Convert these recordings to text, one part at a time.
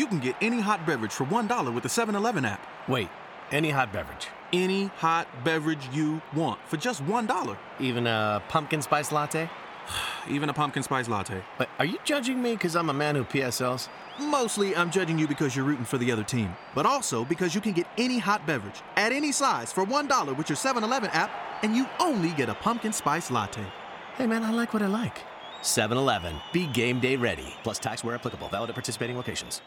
You can get any hot beverage for $1 with the 7 Eleven app. Wait, any hot beverage? Any hot beverage you want for just $1. Even a pumpkin spice latte? Even a pumpkin spice latte. But are you judging me because I'm a man who PSLs? Mostly, I'm judging you because you're rooting for the other team, but also because you can get any hot beverage at any size for $1 with your 7 Eleven app, and you only get a pumpkin spice latte. Hey man, I like what I like. 7 Eleven. Be game day ready. Plus tax where applicable. Valid at participating locations.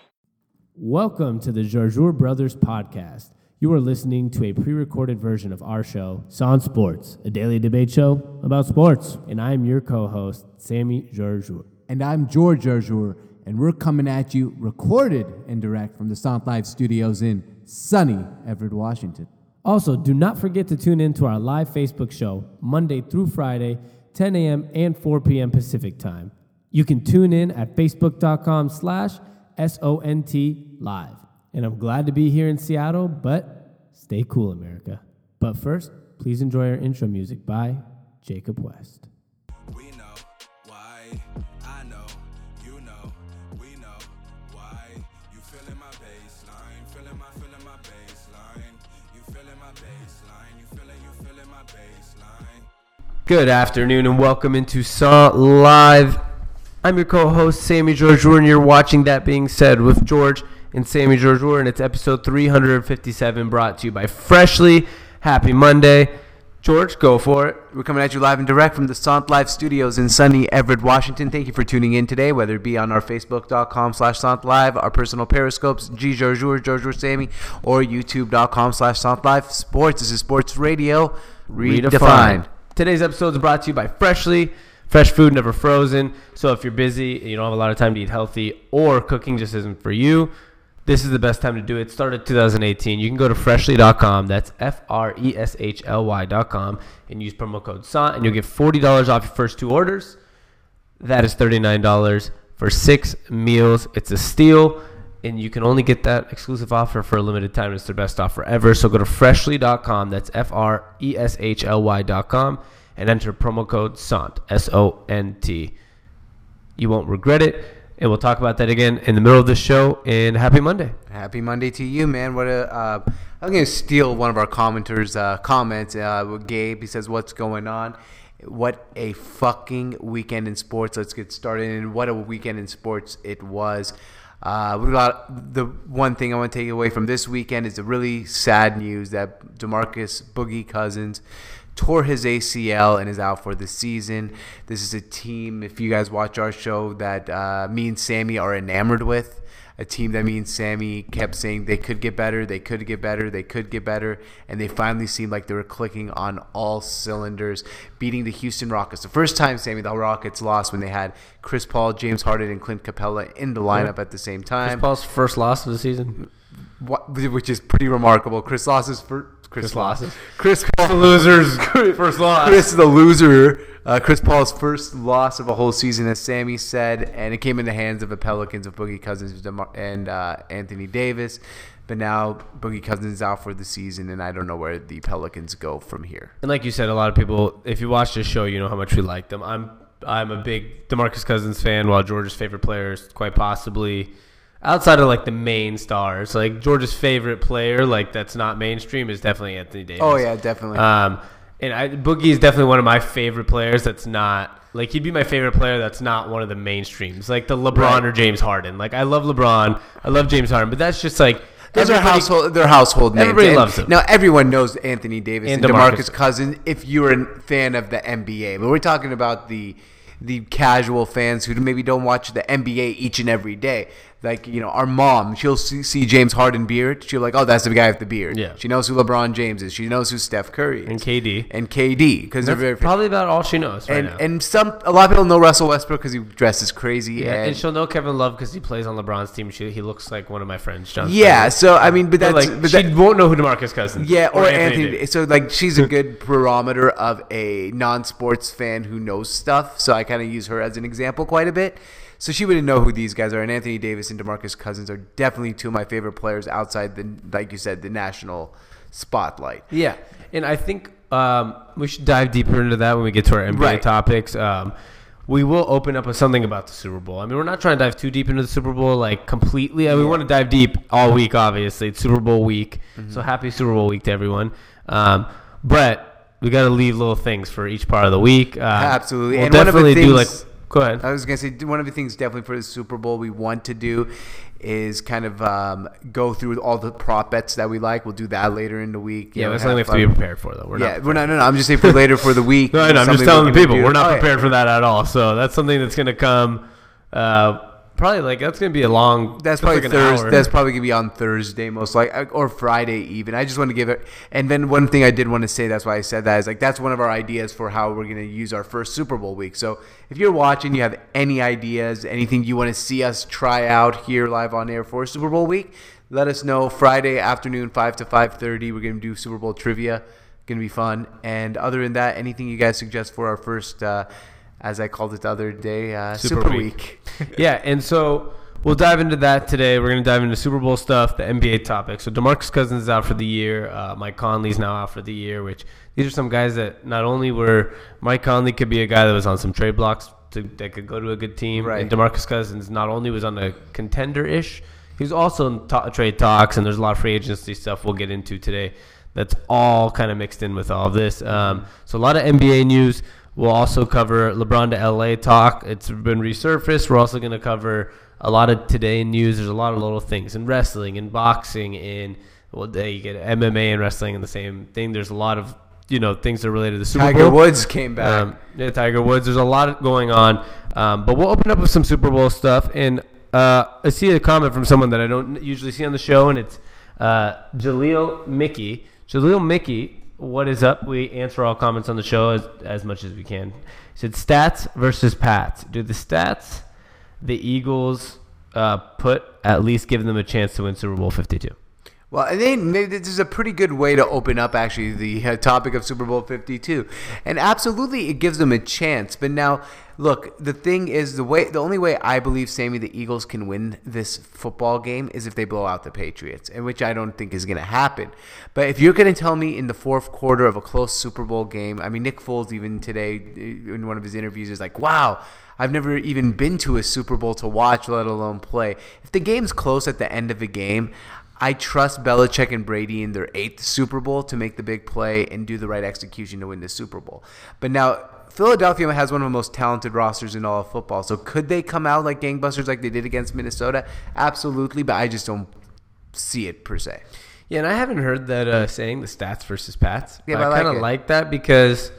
Welcome to the Jarjour Brothers podcast. You are listening to a pre recorded version of our show, Son Sports, a daily debate show about sports. And I am your co host, Sammy Jarjour. And I'm George Jarjour, and we're coming at you recorded and direct from the Sound Live studios in sunny Everett, Washington. Also, do not forget to tune in to our live Facebook show, Monday through Friday, 10 a.m. and 4 p.m. Pacific time. You can tune in at facebook.com slash S-O-N-T live. And I'm glad to be here in Seattle, but stay cool, America. But first, please enjoy our intro music by Jacob West. We know why. I know, you know, we know why. You feeling my baseline, feeling my, feeling my baseline. You feeling my baseline, you feeling, you feeling my baseline. Good afternoon and welcome into Saw Live. I'm your co-host Sammy George and you're watching That Being Said with George and Sammy George and it's episode 357 brought to you by Freshly. Happy Monday. George, go for it. We're coming at you live and direct from the SONT Live studios in sunny Everett, Washington. Thank you for tuning in today, whether it be on our facebook.com slash SONT Live, our personal periscopes, G George George Sammy, or youtube.com slash SONT Live Sports. This is Sports Radio Redefined. Today's episode is brought to you by Freshly. Fresh food, never frozen. So if you're busy and you don't have a lot of time to eat healthy or cooking just isn't for you, this is the best time to do it. Start Started 2018. You can go to freshly.com. That's F R E S H L Y.com and use promo code SONT and you'll get $40 off your first two orders. That is $39 for six meals. It's a steal and you can only get that exclusive offer for a limited time. It's their best offer ever. So go to freshly.com. That's F R E S H L Y.com and enter promo code SONT, S O N T. You won't regret it. And we'll talk about that again in the middle of the show. And happy Monday. Happy Monday to you, man. What a uh, I'm going to steal one of our commenters' uh, comments. Uh, Gabe, he says, "What's going on?" What a fucking weekend in sports. Let's get started. And what a weekend in sports it was. Uh, we got the one thing I want to take away from this weekend is the really sad news that Demarcus Boogie Cousins tore his ACL and is out for the season. This is a team, if you guys watch our show, that uh, me and Sammy are enamored with. A team that me and Sammy kept saying they could get better, they could get better, they could get better, and they finally seemed like they were clicking on all cylinders, beating the Houston Rockets. The first time, Sammy, the Rockets lost when they had Chris Paul, James Harden, and Clint Capela in the lineup at the same time. Chris Paul's first loss of the season. What, which is pretty remarkable. Chris losses for Chris, Chris losses. Chris Paul, The losers first loss. Chris the loser. Uh, Chris Paul's first loss of a whole season, as Sammy said, and it came in the hands of the Pelicans of Boogie Cousins and uh, Anthony Davis. But now Boogie Cousins is out for the season, and I don't know where the Pelicans go from here. And like you said, a lot of people, if you watch this show, you know how much we like them. I'm I'm a big DeMarcus Cousins fan, while George's favorite player is quite possibly outside of like the main stars. Like George's favorite player, like that's not mainstream, is definitely Anthony Davis. Oh yeah, definitely. Um, and I, Boogie is definitely one of my favorite players. That's not like he'd be my favorite player. That's not one of the mainstreams, like the LeBron Right. or James Harden. Like I love LeBron, I love James Harden, but that's just like Those are household. They're household names. Everybody And loves them. Now everyone knows Anthony Davis And and, DeMarcus. Demarcus Cousins. If you're a fan of the NBA, but we're talking about the the casual fans who maybe don't watch the NBA each and every day. Like you know, our mom, she'll see, see James Harden beard. She'll like, oh, that's the guy with the beard. Yeah. She knows who LeBron James is. She knows who Steph Curry is. and KD. and KD because they're very probably about all she knows right and now. and some a lot of people know Russell Westbrook because he dresses crazy. yeah, and, and she'll know Kevin Love because he plays on LeBron's team. She, he looks like one of my friends, John. yeah. So I mean, but But that's like but she won't know who Demarcus Cousins. Is. Yeah, or, Anthony. Davis. So like she's a good barometer of a non-sports fan who knows stuff. So I kind of use her as an example quite a bit. So she wouldn't know who these guys are. And Anthony Davis and DeMarcus Cousins are definitely two of my favorite players outside the, like you said, the national spotlight. Yeah, and I think um, we should dive deeper into that when we get to our NBA Right. topics. Um, we will open up with something about the Super Bowl. I mean, we're not trying to dive too deep into the Super Bowl like completely. I mean, we want to dive deep all week. Obviously, it's Super Bowl week, so happy Super Bowl week to everyone. Um, but we got to leave little things for each part of the week. Uh, Absolutely. we'll And one of the definitely do like. Go ahead. I was gonna say one of the things definitely for the Super Bowl we want to do is kind of um, go through all the prop bets that we like. We'll do that later in the week. Yeah, know, that's something we have to be prepared for, though. We're yeah, not. we're not. No, no. I'm just saying for later for the week. No, no, I'm just telling the people do. we're not Oh, yeah. prepared for that at all. So that's something that's going to come. Uh, probably like that's going to be a long. That's feels probably like Thursday. That's probably gonna be on Thursday, most like or Friday even. I just want to give it. And then one thing I did want to say, that's why I said that is like that's one of our ideas for how we're gonna use our first Super Bowl week. So if you're watching, you have any ideas, anything you want to see us try out here live on air for Super Bowl week, let us know. Friday afternoon, five to five thirty, we're gonna do Super Bowl trivia. Gonna be fun. And other than that, anything you guys suggest for our first, uh, as I called it the other day, uh, Super Super, Week. week. yeah, and so we'll dive into that today. We're going to dive into Super Bowl stuff, the NBA topic. So Demarcus Cousins is out for the year. Uh, Mike Conley's now out for the year. Which these are some guys that not only were Mike Conley could be a guy that was on some trade blocks to, that could go to a good team, Right. and Demarcus Cousins not only was on a contender ish, he was also in ta- trade talks, and there's a lot of free agency stuff we'll get into today. That's all kind of mixed in with all of this. Um, so a lot of NBA news. We'll also cover LeBron to LA talk. It's been resurfaced. We're also going to cover a lot of today news. There's a lot of little things in wrestling, in boxing, in well, you get MMA and wrestling in the same thing. There's a lot of you know things that are related to the Super Tiger Bowl. Woods came back. Um, yeah, Tiger Woods. There's a lot going on, um, but we'll open up with some Super Bowl stuff. And uh, I see a comment from someone that I don't usually see on the show, and it's uh, Jaleel Mickey. Jaleel Mickey, what is up? We answer all comments on the show as, as much as we can. He said stats versus Pats. Do the stats the Eagles uh, put at least give them a chance to win Super Bowl 52? Well, I think this is a pretty good way to open up actually the uh, topic of Super Bowl 52. And absolutely it gives them a chance. But now, look, the thing is the way the only way I believe Sammy the Eagles can win this football game is if they blow out the Patriots, and which I don't think is going to happen. But if you're going to tell me in the fourth quarter of a close Super Bowl game, I mean Nick Foles even today uh, in one of his interviews is like, "Wow, I've never even been to a Super Bowl to watch, let alone play. If the game's close at the end of a game, I trust Belichick and Brady in their eighth Super Bowl to make the big play and do the right execution to win the Super Bowl. But now, Philadelphia has one of the most talented rosters in all of football. So could they come out like gangbusters like they did against Minnesota? Absolutely, but I just don't see it per se. Yeah, and I haven't heard that uh, saying the stats versus Pats. Yeah, I I kind of like like, that because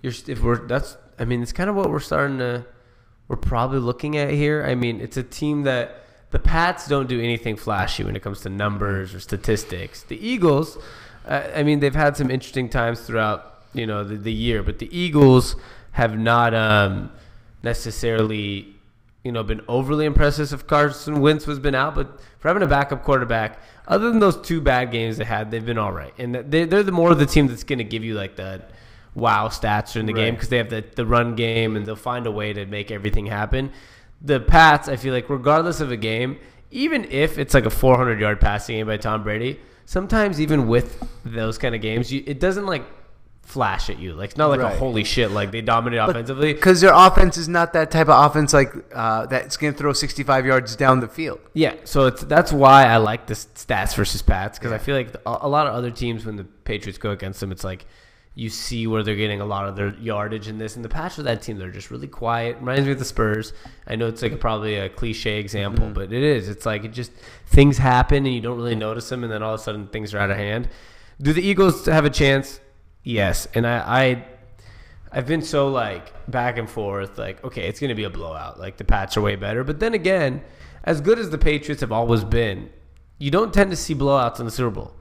you're if we're that's I mean it's kind of what we're starting to we're probably looking at here. I mean it's a team that the Pats don't do anything flashy when it comes to numbers or statistics. The Eagles, uh, I mean they've had some interesting times throughout you know the, the year, but the Eagles have not um, necessarily you know, been overly impressive if Carson Wentz was been out, but for having a backup quarterback, other than those two bad games they had, they've been all right. And they, they're the more of the team that's going to give you like the wow stats in the game because they have the, the run game and they'll find a way to make everything happen. The Pats, I feel like, regardless of a game, even if it's like a 400 yard passing game by Tom Brady, sometimes even with those kind of games, you, it doesn't like flash at you. Like it's not like Right. a holy shit, like they dominate offensively. Because their offense is not that type of offense like uh, that's going to throw 65 yards down the field. Yeah, so it's that's why I like the stats versus Pats because I feel like a lot of other teams when the Patriots go against them, it's like you see where they're getting a lot of their yardage in this. And the patch are that team; they're just really quiet. Reminds me of the Spurs. I know it's like a, probably a cliche example, Mm-hmm. but it is. It's like it just things happen and you don't really notice them, and then all of a sudden things are out of hand. Do the Eagles have a chance? Yes, and I, I I've been so like back and forth, like, okay, it's gonna be a blowout. Like the Pats are way better. But then again, as good as the Patriots have always been, you don't tend to see blowouts in the Super Bowl.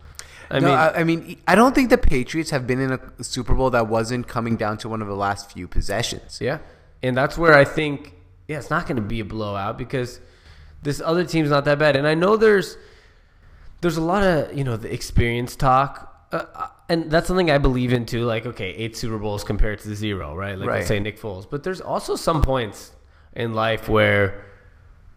I no, mean, I, I mean, I don't think the Patriots have been in a Super Bowl that wasn't coming down to one of the last few possessions. yeah. And that's where I think, yeah, it's not gonna be a blowout because this other team's not that bad. And I know there's there's a lot of you know the experience talk. Uh, uh, and that's something I believe in too. Like, okay, eight Super Bowls compared to zero, right? Like, Right. let's say Nick Foles. But there's also some points in life where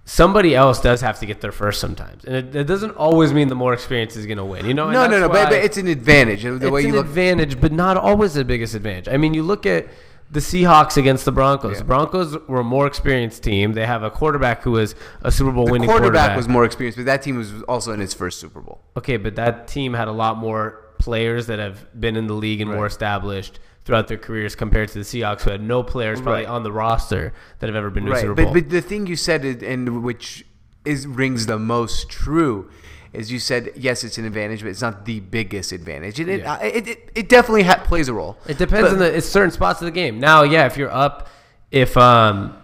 somebody else does have to get there first sometimes, and it, it doesn't always mean the more experience is going to win. You know? And No, no, no, but, but it's an advantage. The it's way an look, advantage, but not always the biggest advantage. I mean, you look at the Seahawks against the Broncos. Yeah. The Broncos were a more experienced team. They have a quarterback who was a Super Bowl The winning quarterback, quarterback. was more experienced, but that team was also in its first Super Bowl. okay, but that team had a lot more players that have been in the league and more established throughout their careers compared to the Seahawks, who had no players probably Right. on the roster that have ever been to right, Super but, Bowl. but the thing you said, and which is rings the most true, is you said yes, it's an advantage, but it's not the biggest advantage, and it Yeah. it, it, it definitely ha- plays a role. It depends But- on the it's certain spots of the game. Now, yeah, if you're up, if um,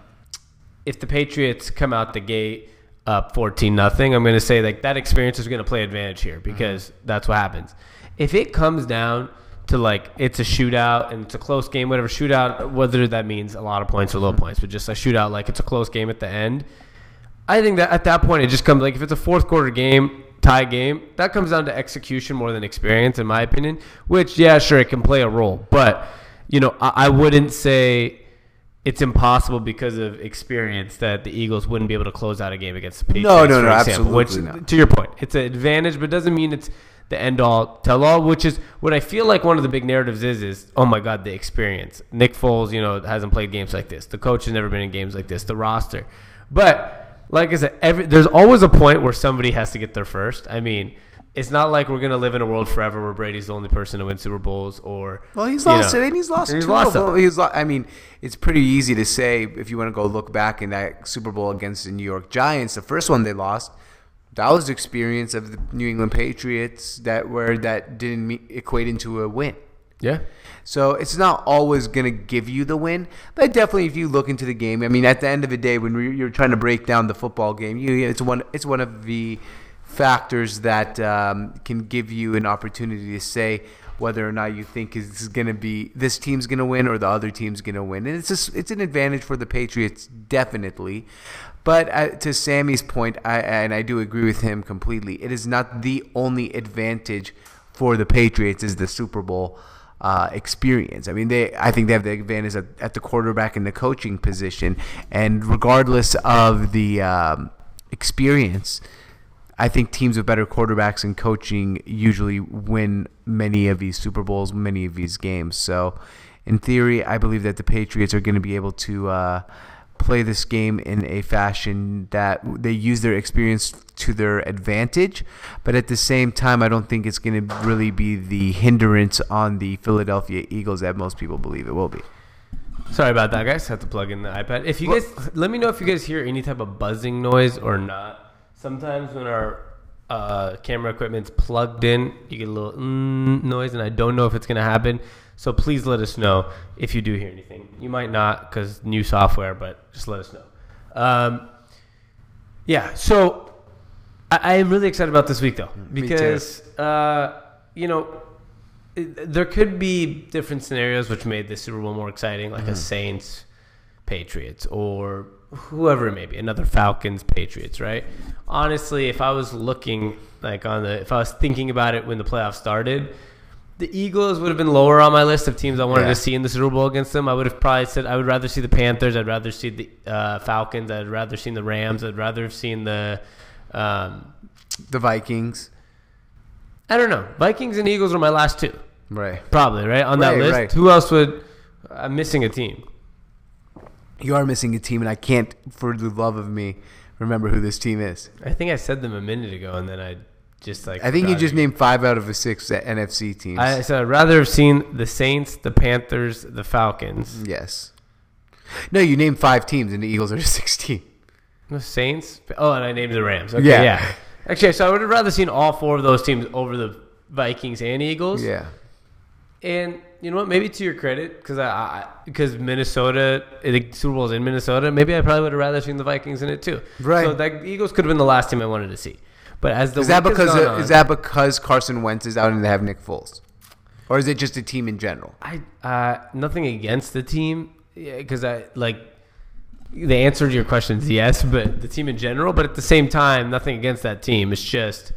if the Patriots come out the gate up fourteen nothing, I'm going to say like that experience is going to play advantage here because that's what happens. If it comes down to like it's a shootout and it's a close game, whatever shootout, whether that means a lot of points or low mm-hmm. points, but just a shootout, like it's a close game at the end. I think that at that point it just comes like if it's a fourth quarter game, tie game, that comes down to execution more than experience, in my opinion. Which, yeah, sure, it can play a role, but you know, I, I wouldn't say it's impossible because of experience that the Eagles wouldn't be able to close out a game against the Patriots. No, no, no, example, Which, absolutely not. to your point, it's an advantage, but it doesn't mean it's the end all tell all. Which is what I feel like one of the big narratives is is oh my god, the experience. Nick Foles, you know, hasn't played games like this. The coach has never been in games like this. The roster, but like I said, every, there's always a point where somebody has to get there first. I mean. It's not like we're gonna live in a world forever where Brady's the only person to win Super Bowls, or Well, he's lost know. it, and he's lost And he's two lost them. He's lo- I mean, it's pretty easy to say if you want to go look back in that Super Bowl against the New York Giants, the first one they lost. That was the experience of the New England Patriots that where that didn't me- equate into a win. Yeah, So it's not always going to give you the win, but definitely if you look into the game, I mean, at the end of the day, when you're you're trying to break down the football game, you it's one it's one of the factors that um, can give you an opportunity to say whether or not you think is going to be this team's going to win or the other team's going to win, and it's just it's an advantage for the Patriots definitely. But uh, to Sammy's point, I, and I do agree with him completely. It is not the only advantage for the Patriots is the Super Bowl uh, experience. I mean, they I think they have the advantage at, at the quarterback and the coaching position, and regardless of the um, experience, I think teams with better quarterbacks and coaching usually win many of these Super Bowls, many of these games. So, in theory, I believe that the Patriots are going to be able to uh, play this game in a fashion that they use their experience to their advantage. But at the same time, I don't think it's going to really be the hindrance on the Philadelphia Eagles that most people believe it will be. Sorry about that, guys. I Have to plug in the iPad. If you guys, let me know if you guys hear any type of buzzing noise or not. Sometimes when our uh, camera equipment's plugged in, you get a little mm, noise, and I don't know if it's gonna happen. So please let us know if you do hear anything. You might not because new software, but just let us know. Um, yeah. So I, I am really excited about this week though too. because uh, you know it- there could be different scenarios which made the Super Bowl more exciting, like a Saints, Patriots, or whoever it may be, another Falcons, Patriots, right? Honestly, if I was looking like on the, if I was thinking about it when the playoffs started, the Eagles would have been lower on my list of teams I wanted Yeah. to see in the Super Bowl against them. I would have probably said I would rather see the Panthers. I'd rather see the uh, Falcons. I'd rather seen the Rams. I'd rather have seen the. Um, The Vikings, I don't know. Vikings and Eagles are my last two. right? Probably right on that list. right. Who else would? I'm missing a team. You are missing a team, and I can't, for the love of me, remember who this team is. I think I said them a minute ago, and then I just like. I think you just named five out of the six NFC teams. I said I'd rather have seen the Saints, the Panthers, the Falcons. yes. No, you named five teams, and the Eagles are 16. The Saints. Oh, and I named the Rams. Okay, Yeah. yeah. Actually, so I would have rather seen all four of those teams over the Vikings and Eagles. Yeah. And you know what? Maybe to your credit, because I, I because Minnesota, the Super Bowl's in Minnesota. Maybe I probably would have rather seen the Vikings in it too. Right. So that Eagles could have been the last team I wanted to see. But as the Is that because uh, on- is that because Carson Wentz is out and they have Nick Foles, or is it just a team in general? I uh, nothing against the team because I like the answer to your question is yes, but the team in general. But at the same time, nothing against that team. It's just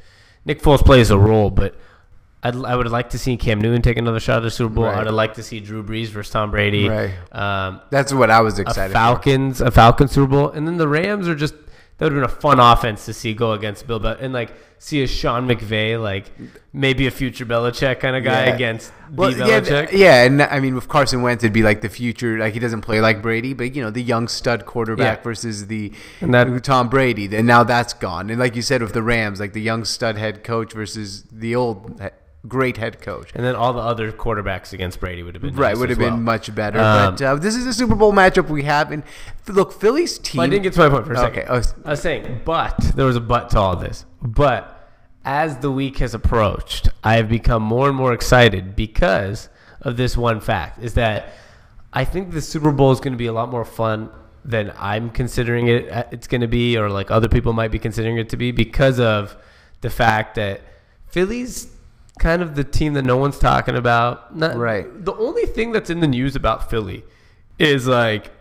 Nick Foles plays a role, but I'd, I would like to see Cam Newton take another shot at the Super Bowl. Right. I'd like to see Drew Brees versus Tom Brady. Right. Um, That's what I was a excited. for. Falcons, a Falcons Super Bowl, and then the Rams are just that would have been a fun offense to see go against Bill Bel- and like see a Sean McVay like maybe a future Belichick kind of guy Yeah. against Well, the yeah, Belichick. yeah, and I mean with Carson Wentz, it'd be like the future. Like he doesn't play like Brady, but you know the young stud quarterback Yeah. versus the that- Tom Brady. And now that's gone. And like you said with the Rams, like the young stud head coach versus the old great head coach. And then all the other quarterbacks against Brady would have been Right, nice would have as been much better. Um, but uh, this is a Super Bowl matchup we have. And look, Philly's team. Well, I didn't get to my point for a second. Okay, oh, s- I was saying, but there was a but to all this. But as the week has approached, I have become more and more excited because of this one fact: is that I think the Super Bowl is going to be a lot more fun than I'm considering it. uh, It's going to be, or like other people might be considering it to be, because of the fact that Philly's kind of the team that no one's talking about. Not, Right. The only thing that's in the news about Philly is like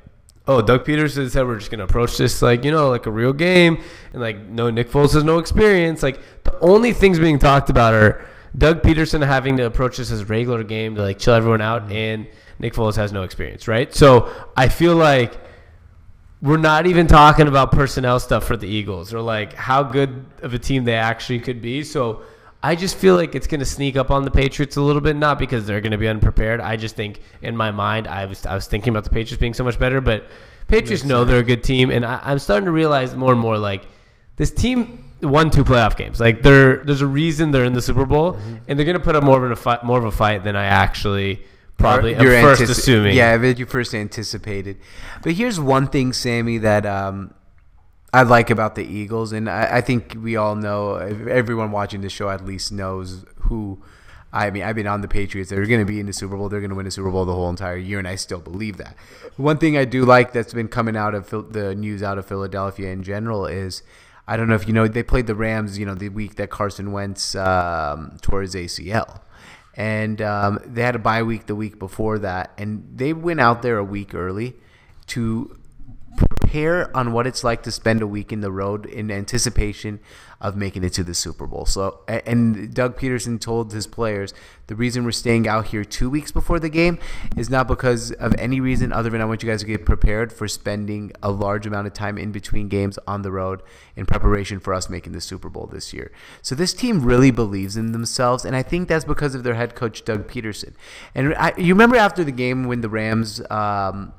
oh, Doug Pederson said we're just gonna approach this like you know like a real game, and like no, Nick Foles has no experience. Like the only things being talked about are Doug Pederson having to approach this as a regular game to like chill everyone out, mm-hmm. and Nick Foles has no experience, right? So I feel like we're not even talking about personnel stuff for the Eagles or like how good of a team they actually could be. So I just feel like it's going to sneak up on the Patriots a little bit, not because they're going to be unprepared. I just think in my mind, I was I was thinking about the Patriots being so much better, but Patriots know they're a good team, and I, I'm starting to realize more and more like this team won two playoff games. Like they're there's a reason they're in the Super Bowl, and they're going to put up more of a fight, more of a fight than I actually probably am You're first antici- assuming. Yeah, that you first anticipated. But here's one thing, Sammy, that um, I like about the Eagles, and I, I think we all know. Everyone watching the show at least knows who. I mean, I've been on the Patriots. They're going to be in the Super Bowl. They're going to win the Super Bowl the whole entire year, and I still believe that. One thing I do like that's been coming out of the news out of Philadelphia in general is. I don't know if you know they played the Rams, you know, the week that Carson Wentz um, tore his ACL and um, they had a bye week the week before that, and they went out there a week early to on what it's like to spend a week in the road in anticipation of making it to the Super Bowl. So, and Doug Pederson told his players the reason we're staying out here two weeks before the game is not because of any reason other than I want you guys to get prepared for spending a large amount of time in between games on the road in preparation for us making the Super Bowl this year. So this team really believes in themselves, and I think that's because of their head coach Doug Pederson. And I, you remember after the game when the Rams. Um,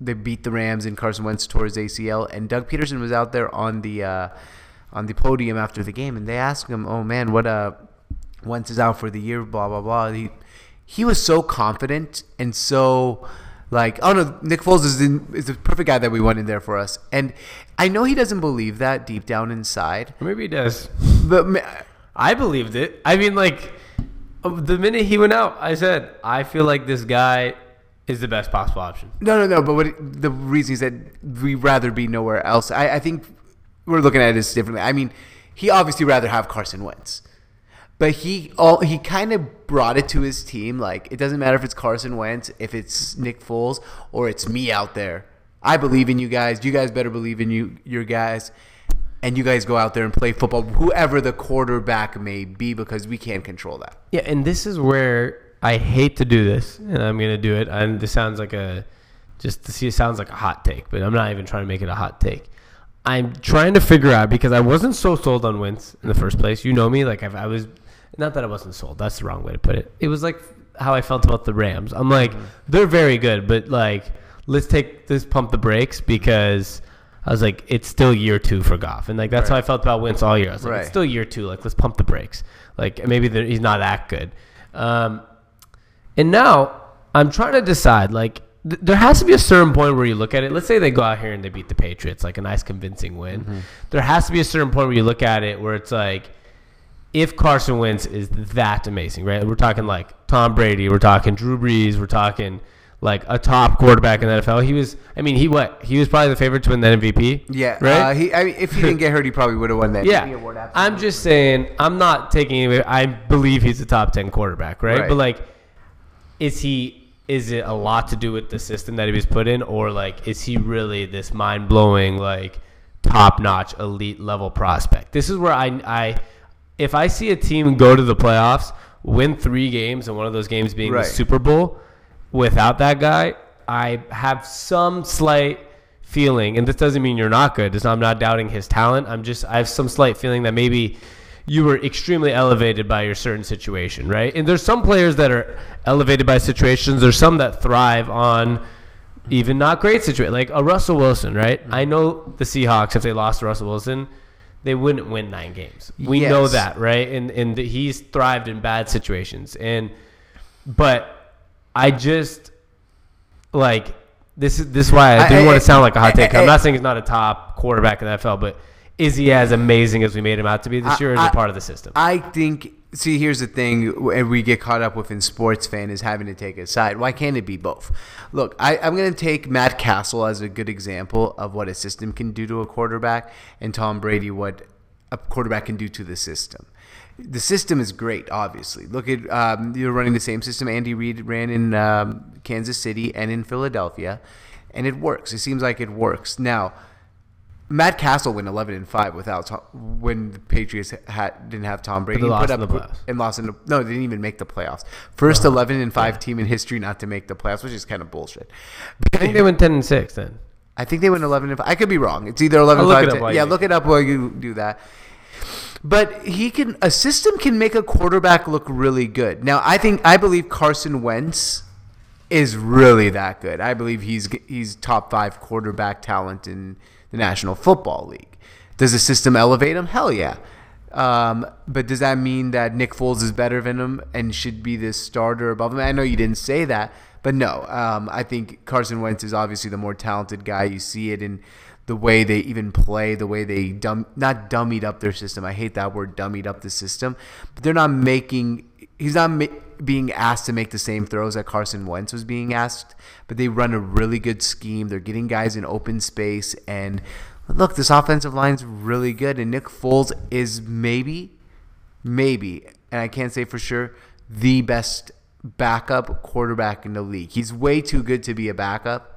they beat the Rams and Carson Wentz tore his ACL, and Doug Pederson was out there on the uh, on the podium after the game, and they asked him, "Oh man, what uh, Wentz is out for the year?" Blah blah blah. He he was so confident and so like, "Oh no, Nick Foles is in, is the perfect guy that we want in there for us," and I know he doesn't believe that deep down inside, maybe he does. but I believed it. I mean, like the minute he went out, I said, I feel like this guy is the best possible option. No, no, no. But what the reason is that we'd rather be nowhere else. I, I think we're looking at this differently. I mean, he obviously rather have Carson Wentz, but he all he kind of brought it to his team. Like it doesn't matter if it's Carson Wentz, if it's Nick Foles, or it's me out there. I believe in you guys. You guys better believe in you, your guys. And you guys go out there and play football, whoever the quarterback may be, because we can't control that. Yeah, and this is where I hate to do this, and I'm gonna do it. And this sounds like a just to see it sounds like a hot take, but I'm not even trying to make it a hot take. I'm trying to figure out because I wasn't so sold on Wentz in the first place. You know me, like I've, I was not that I wasn't sold. That's the wrong way to put it. It was like how I felt about the Rams. I'm like they're very good, but like let's take let's pump the brakes because. I was like, it's still year two for Goff, and like that's how I felt about Wentz all year. I was like, Right. it's still year two. Like, let's pump the brakes. Like, maybe he's not that good. Um, and now I'm trying to decide. Like, th- there has to be a certain point where you look at it. Let's say they go out here and they beat the Patriots, like a nice convincing win. There has to be a certain point where you look at it where it's like, if Carson Wentz is that amazing, right? We're talking like Tom Brady, we're talking Drew Brees, we're talking like a top quarterback in the NFL. He was, I mean, he what? He was probably the favorite to win the MVP. Yeah, right. Uh, he, I mean, if he didn't get hurt, he probably would have won that. Yeah, MVP award, I'm just saying. I'm not taking any. I believe he's a top ten quarterback, right? Right. But like, is he? Is it a lot to do with the system that he was put in, or like, is he really this mind blowing, like, top notch, elite level prospect? This is where I, I, if I see a team go to the playoffs, win three games, and one of those games being Right. the Super Bowl, without that guy, I have some slight feeling, and this doesn't mean you're not good. I'm not doubting his talent. I'm just I have some slight feeling that maybe you were extremely elevated by your certain situation, right? And there's some players that are elevated by situations. There's some that thrive on even not great situation, like a Russell Wilson, right? Mm-hmm. I know the Seahawks if they lost to Russell Wilson, they wouldn't win nine games. We know that, right? And and he's thrived in bad situations, and but I just like this is this is why I I- didn't I- want to sound like a hot take. I- I'm not saying he's not a top quarterback in the NFL, but is he as amazing as we made him out to be this I- year? Is I- part of the system? I think. See, here's the thing, and we get caught up with in sports fan is having to take a side. Why can't it be both? Look, I, I'm going to take Matt Cassel as a good example of what a system can do to a quarterback, and Tom Brady what a quarterback can do to the system. The system is great, obviously. Look at um, you're running the same system Andy Reid ran in um, Kansas City and in Philadelphia, and it works. It seems like it works now. Matt Cassel went 11 and 5 without Tom, when the Patriots had, didn't have Tom Brady. they lost put in the playoffs. and lost in the, no, they didn't even make the playoffs. First uh-huh. 11 and 5 team in history not to make the playoffs, which is kind of bullshit. I think they went ten and six then. I think they went 11 and 5. I could be wrong. It's either 11 I'll and look 5. it up while you yeah, look it up while you do that. But he can a system can make a quarterback look really good. Now, I think I believe Carson Wentz is really that good. I believe he's he's top 5 quarterback talent in the National Football League. Does the system elevate him? Hell yeah. Um, but does that mean that Nick Foles is better than him and should be the starter above him? I know you didn't say that, but no. Um, I think Carson Wentz is obviously the more talented guy. You see it in the way they even play, the way they dumb not dummied up their system. I hate that word, dummied up the system. But they're not making. He's not being asked to make the same throws that Carson Wentz was being asked. But they run a really good scheme. They're getting guys in open space and. Look, this offensive line's really good, and Nick Foles is maybe, maybe, and I can't say for sure, the best backup quarterback in the league. He's way too good to be a backup.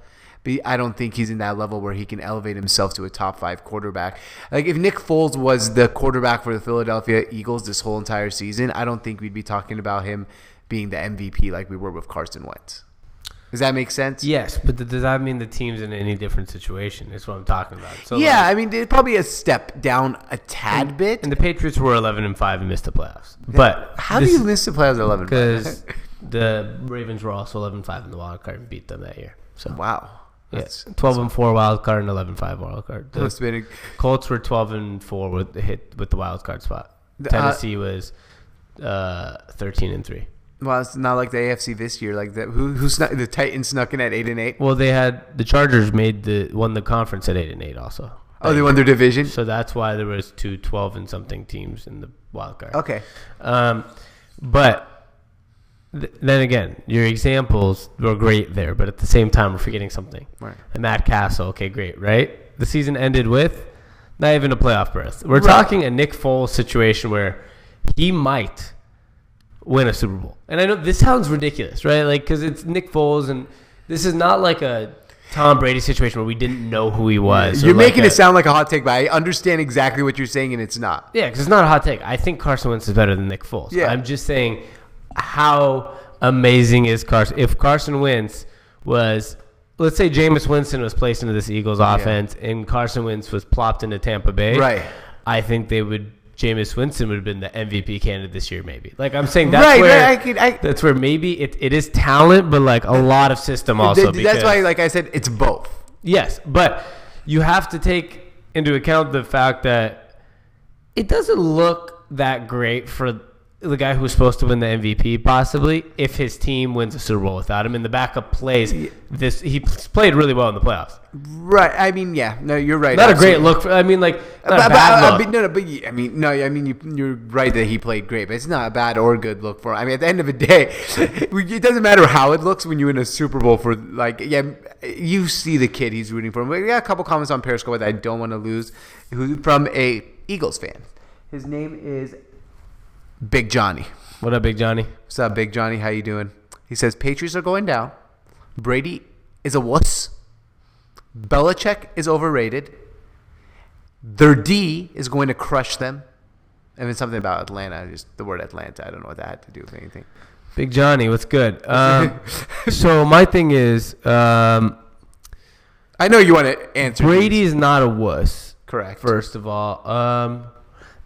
But I don't think he's in that level where he can elevate himself to a top five quarterback. Like if Nick Foles was the quarterback for the Philadelphia Eagles this whole entire season, I don't think we'd be talking about him being the MVP like we were with Carson Wentz. Does that make sense? Yes, but th- does that mean the team's in any different situation? Is what I'm talking about. So yeah, like- I mean, it's probably a step down a tad bit. and the Patriots were 11 and five and missed the playoffs. But How do you miss the playoffs at 11? Because the Ravens were also 11 5 in the wild card and beat them that year. So wow. Yeah, That's, 12 and 4 wild card and 11 5 wild card. The must have been a, Colts were 12 and 4 with the hit with the wild card spot. The, uh, Tennessee was uh, 13 and 3. well, it's not like the AFC this year. Like that, who who snuck the Titans snuck in at eight and eight. Well, they had the Chargers made the won the conference at 8 and 8 also. Oh, they won their division. So that's why there was two 12 and something teams in the wild card. Okay, Um, but th- then again, your examples were great there, but at the same time, we're forgetting something. Right. And Matt Cassel, okay, great, right? The season ended with not even a playoff berth. We're Right. talking a Nick Foles situation where he might win a Super Bowl. And I know this sounds ridiculous, right? Like, because it's Nick Foles, and this is not like a Tom Brady situation where we didn't know who he was. you're like making a- it sound like a hot take, but I understand exactly what you're saying, and it's not. Yeah, because it's not a hot take. I think Carson Wentz is better than Nick Foles. Yeah. I'm just saying, how amazing is Carson? If Carson Wentz was, let's say Jameis Winston was placed into this Eagles offense, and Carson Wentz was plopped into Tampa Bay, Right. I think they would. Jameis Winston would have been the MVP candidate this year, maybe. Like I'm saying, that's Right, where right, I could- I- that's where maybe it, it is talent, but like a lot of system also. Th- that's why, like I said, it's both. Yes, but you have to take into account the fact that it doesn't look that great for the guy who's supposed to win the MVP, possibly if his team wins a Super Bowl without him, and the backup plays this. He played really well in the playoffs. Right. I mean, yeah. No, you're right. Not a great look. For, I mean, like not But, bad uh, look. but no, no, but I mean, no, I mean, you, you're right that he played great, but it's not a bad or good look for him. I mean, at the end of the day, it doesn't matter how it looks when you win a Super Bowl for like, yeah, you see the kid he's rooting for. We got a couple comments on Periscope that I don't want to lose, who from a Eagles fan. His name is Big Johnny. what up, Big Johnny? What's up, Big Johnny? How you doing? He says Patriots are going down. Brady is a wuss. Belichick is overrated. Their D is going to crush them. And then something about Atlanta, just the word Atlanta. I don't know what that had to do with anything. Big Johnny, what's good? Um, so my thing is, um, I know you want to answer. these. Brady is not a wuss. Correct. First of all, um,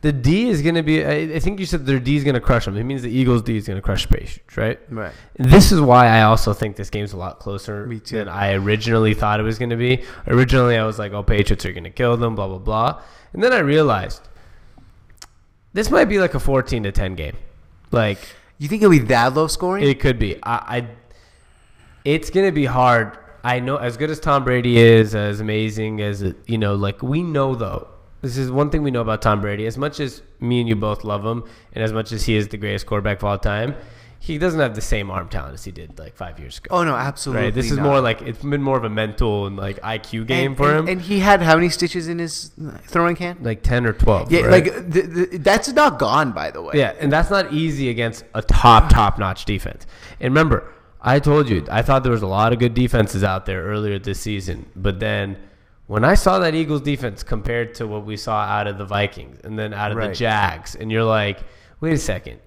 the D is going to be. I, I think you said their D is going to crush them. It means the Eagles' D is going to crush the Patriots, right? Right. This is why I also think this game's a lot closer than I originally thought it was going to be. Originally, I was like, "Oh, Patriots are going to kill them," blah blah blah. And then I realized this might be like a fourteen to ten game. Like You think it'll be that low scoring? it could be. I, I it's gonna be hard. I know as good as Tom Brady is, as amazing as you know, like we know though. This is one thing we know about Tom Brady. As much as me and you both love him, and as much as he is the greatest quarterback of all time, he doesn't have the same arm talent as he did like five years ago. oh no, absolutely. right. This is not. more like it's been more of a mental and like IQ game and, for and- him. And he had how many stitches in his throwing can? like ten or twelve. Yeah, right? like the, the, that's not gone, by the way. Yeah, and that's not easy against a top, top notch defense. And remember, I told you, I thought there was a lot of good defenses out there earlier this season. But then when I saw that Eagles defense compared to what we saw out of the Vikings and then out of the Jags, and you're like, wait a second.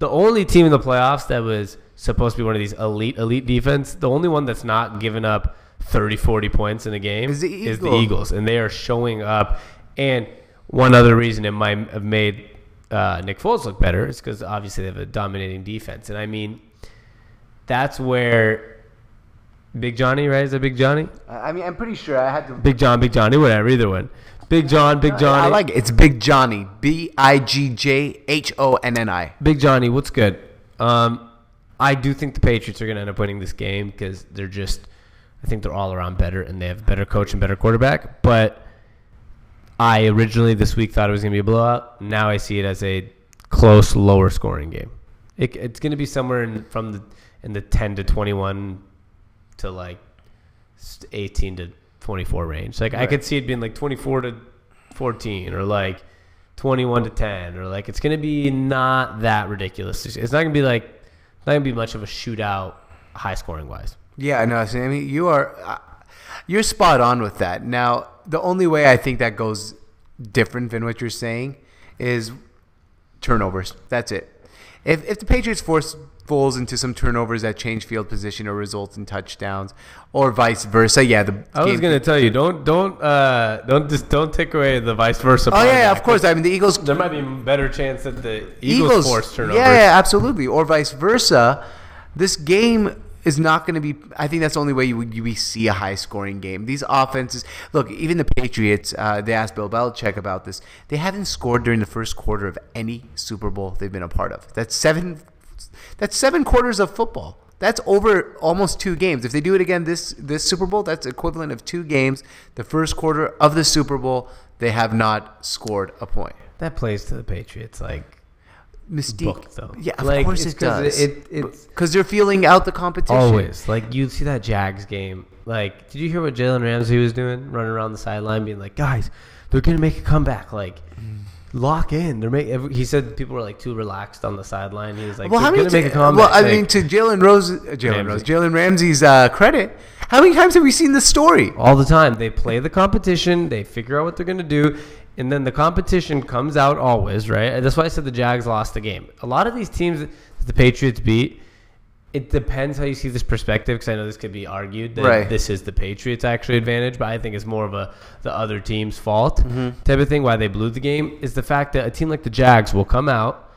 The only team in the playoffs that was supposed to be one of these elite, elite defense, the only one that's not giving up 30, 40 points in a game Is the is the Eagles. Eagles. And they are showing up. And one other reason it might have made uh, Nick Foles look better is because obviously they have a dominating defense. And I mean, that's where Big Johnny, right? Is that Big Johnny? I mean, I'm pretty sure I had to. Big John, Big Johnny, whatever, either one. Big John, Big Johnny. I like it. It's Big Johnny. B I G J H O N N I. Big Johnny, what's good? Um, I do think the Patriots are going to end up winning this game because they're just, I think they're all around better and they have a better coach and better quarterback. But I originally this week thought it was going to be a blowout. Now I see it as a close, lower scoring game. It, it's going to be somewhere in, from the in the ten to twenty one to like eighteen to twenty four range. Like I could see it being like twenty four to fourteen or like 21 to 10 or like it's going to be not that ridiculous. It's not going to be like not going to be much of a shootout high scoring wise. Yeah, no, Sammy, you are uh, you're spot on with that. Now, the only way I think that goes different than what you're saying is turnovers. That's it. If if the Patriots force Foles into some turnovers that change field position or result in touchdowns, or vice versa, yeah, the I was going to tell you don't don't uh don't just don't take away the vice versa. Oh yeah, of yeah, that, of course. I mean, the Eagles There might be a better chance that the Eagles, force turnovers. Yeah, yeah, absolutely. Or vice versa. This game is not going to be. I think that's the only way you would you we see a high scoring game. These offenses. Look, even the Patriots. Uh, they asked Bill Belichick about this. They haven't scored during the first quarter of any Super Bowl they've been a part of. That's seven. That's seven quarters of football. That's over almost two games. If they do it again this this Super Bowl, that's equivalent of two games. The first quarter of the Super Bowl, they have not scored a point. That plays to the Patriots like Mystique, book though. Yeah, of Like, course it does. It, it's because they're feeling out the competition. Always. Like you see that Jags game. Like, did you hear what Jalen Ramsey was doing? Running around the sideline, being like, "Guys, they're gonna make a comeback. Like, lock in." They're make. He said people were like too relaxed on the sideline. He was like, well, how many? make a ti- comeback." well, I Like, mean, to Jalen Rose, uh, Jalen Rose. Jalen Ramsey's uh, credit, how many times have we seen this story? all the time. They play the competition. They figure out what they're gonna do. And then the competition comes out always, right? That's why I said the Jags lost the game. A lot of these teams that the Patriots beat, it depends how you see this perspective because I know this could be argued that Right. this is the Patriots' actually advantage, but I think it's more of a the other team's fault Mm-hmm. type of thing. Why they blew the game is the fact that a team like the Jags will come out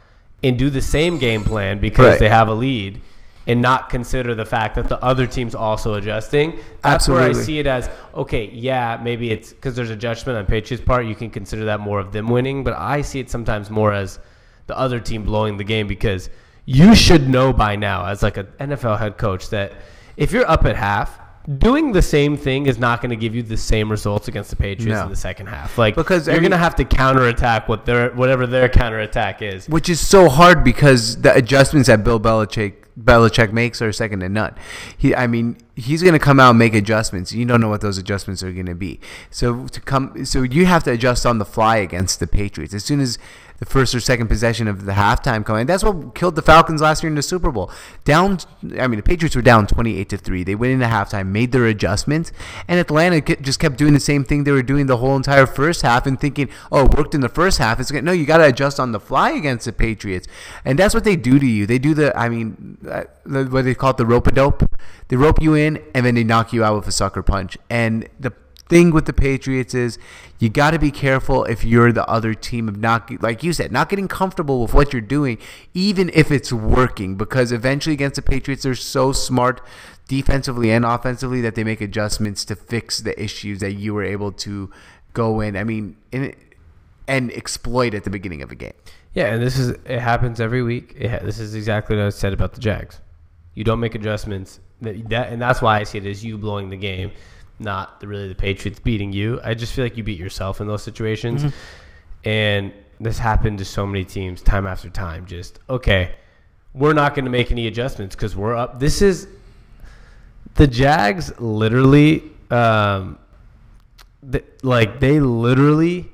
and do the same game plan because Right. they have a lead and not consider the fact that the other team's also adjusting. That's where I see it as okay, yeah, maybe it's because there's a judgment on Patriots' part. You can consider that more of them winning, but I see it sometimes more as the other team blowing the game because you should know by now, as like an NFL head coach, that if you're up at half, doing the same thing is not going to give you the same results against the Patriots No. in the second half. Like Because, you're going to have to counterattack what their whatever their counterattack is. Which is so hard because the adjustments that Bill Belichick Belichick makes are second to none. He, I mean, he's going to come out and make adjustments. You don't know what those adjustments are going to be. So to come, so you have to adjust on the fly against the Patriots. As soon as the first or second possession of the halftime coming. That's what killed the Falcons last year in the Super Bowl. Down, I mean, the Patriots were down 28 to 3. They went into halftime, made their adjustments, and Atlanta just kept doing the same thing they were doing the whole entire first half and thinking, oh, it worked in the first half. It's No, you got to adjust on the fly against the Patriots. And that's what they do to you. They do the, I mean, uh, what they call it, the rope a dope. They rope you in and then they knock you out with a sucker punch. And the thing with the Patriots is you got to be careful if you're the other team of not like you said not getting comfortable with what you're doing even if it's working because eventually against the Patriots they're so smart defensively and offensively that they make adjustments to fix the issues that you were able to go in I mean in, and exploit at the beginning of a game. Yeah, and this is it happens every week. Ha- this is exactly what I said about the Jags. You don't make adjustments. That, that and that's why I see it as you blowing the game, not the, really the Patriots beating you. I just feel like you beat yourself in those situations, and this happened to so many teams time after time. Just okay, we're not going to make any adjustments because we're up. This is the Jags literally, um, th- like they literally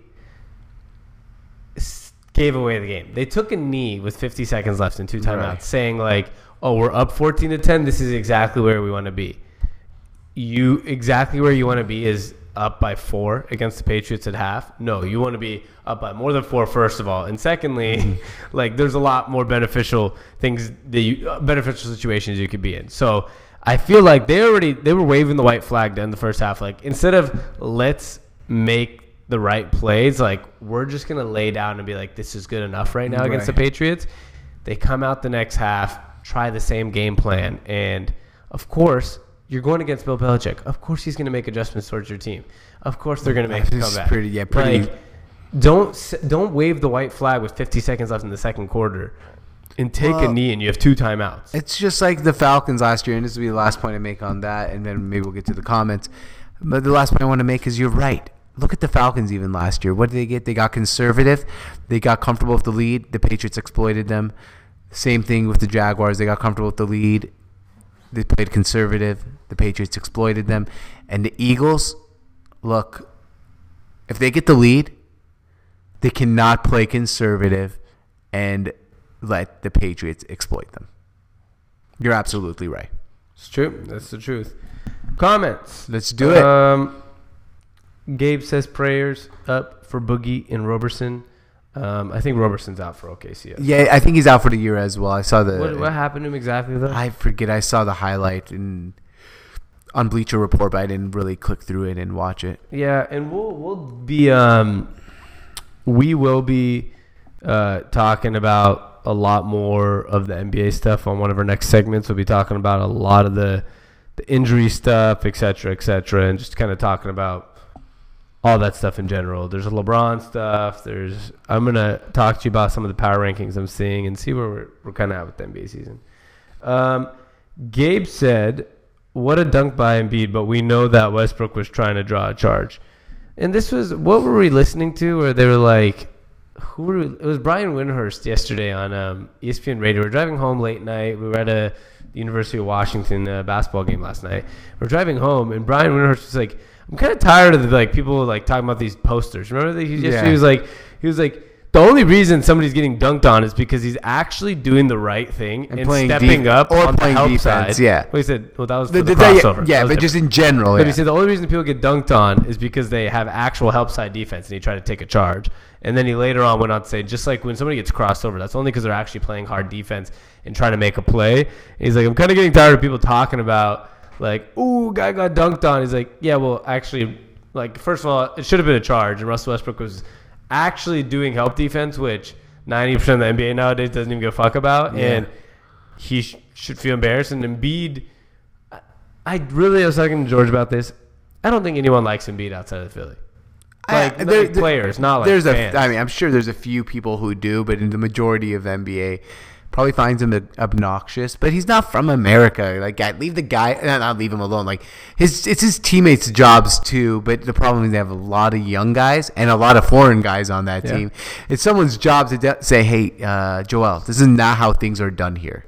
gave away the game. They took a knee with 50 seconds left and two timeouts, Right. saying like, "Oh, we're up 14 to 10. This is exactly where we want to be." You exactly where you want to be is up by four against the Patriots at half. No, you want to be up by more than four, first of all, and secondly, like there's a lot more beneficial things that you uh, beneficial situations you could be in. So. I feel like they already they were waving the white flag to end the first half. Like instead of let's make the right plays, like we're just gonna lay down and be like, this is good enough right now against the Patriots. They come out the next half, try the same game plan, and of course you're going against Bill Belichick. Of course he's gonna make adjustments towards your team. Of course they're gonna make a This is comeback. pretty- yeah, pretty- Like, don't don't wave the white flag with 50 seconds left in the second quarter, and take a knee, and you have two timeouts. It's just like the Falcons last year, and this will be the last point I make on that, and then maybe we'll get to the comments. But the last point I want to make is you're right. Look at the Falcons even last year. What did they get? They got conservative. They got comfortable with the lead. The Patriots exploited them. Same thing with the Jaguars. They got comfortable with the lead. They played conservative. The Patriots exploited them. And the Eagles, look, if they get the lead, they cannot play conservative and let the Patriots exploit them. You're absolutely right. It's true. That's the truth. Comments. Let's do it. Um, Gabe says prayers up for Boogie and Roberson. Um, I think Roberson's out for OKC. Yeah, I think he's out for the year as well. I saw the. What, what happened to him exactly though? I forget. I saw the highlight in on Bleacher Report, but I didn't really click through it and watch it. Yeah, and we'll we'll be um we will be uh talking about a lot more of the NBA stuff on one of our next segments. We'll be talking about a lot of the the injury stuff, et cetera, et cetera, and just kind of talking about all that stuff in general. There's LeBron stuff. There's I'm gonna talk to you about some of the power rankings I'm seeing and see where we're, we're kind of at with the NBA season. Um, Gabe said, "What a dunk by Embiid," but we know that Westbrook was trying to draw a charge. And this was what were we listening to? Where they were like, "Who were?" We, it was Brian Windhorst yesterday on um, ESPN Radio. We are driving home late night. We were at a University of Washington uh, basketball game last night. We're driving home, and Brian Windhorst was like, "I'm kind of tired of the, like people like talking about these posters." Remember that he Yeah. he was like, he was like. The only reason somebody's getting dunked on is because he's actually doing the right thing and, And playing stepping def- up or on playing the help defense, side. yeah. Well, he said, well, that was The- the, the- yeah, crossover. yeah, but just in general. But yeah. he said the only reason people get dunked on is because they have actual help side defense and he tried to take a charge. And then he later on went on to say, just like when somebody gets crossed over, that's only because they're actually playing hard defense and trying to make a play. He's like, I'm kind of getting tired of people talking about, like, ooh, guy got dunked on. He's like, yeah, well, actually, like, first of all, it should have been a charge. And Russell Westbrook was actually doing help defense, which 90% of the NBA nowadays doesn't even give a fuck about. Yeah. And he sh- should feel embarrassed. And Embiid, I, I really was talking to George about this. I don't think anyone likes Embiid outside of Philly. Like, I- like players, not like there's fans. a. I mean, I'm sure there's a few people who do, but in the majority of NBA, probably finds him obnoxious. But he's not from America. Like, guy- leave the guy. Not, not leave him alone. Like his, it's his teammates' jobs too. But the problem is they have a lot of young guys and a lot of foreign guys on that Yeah. team. It's someone's job to de- say, "Hey, uh, Joel, this is not how things are done here."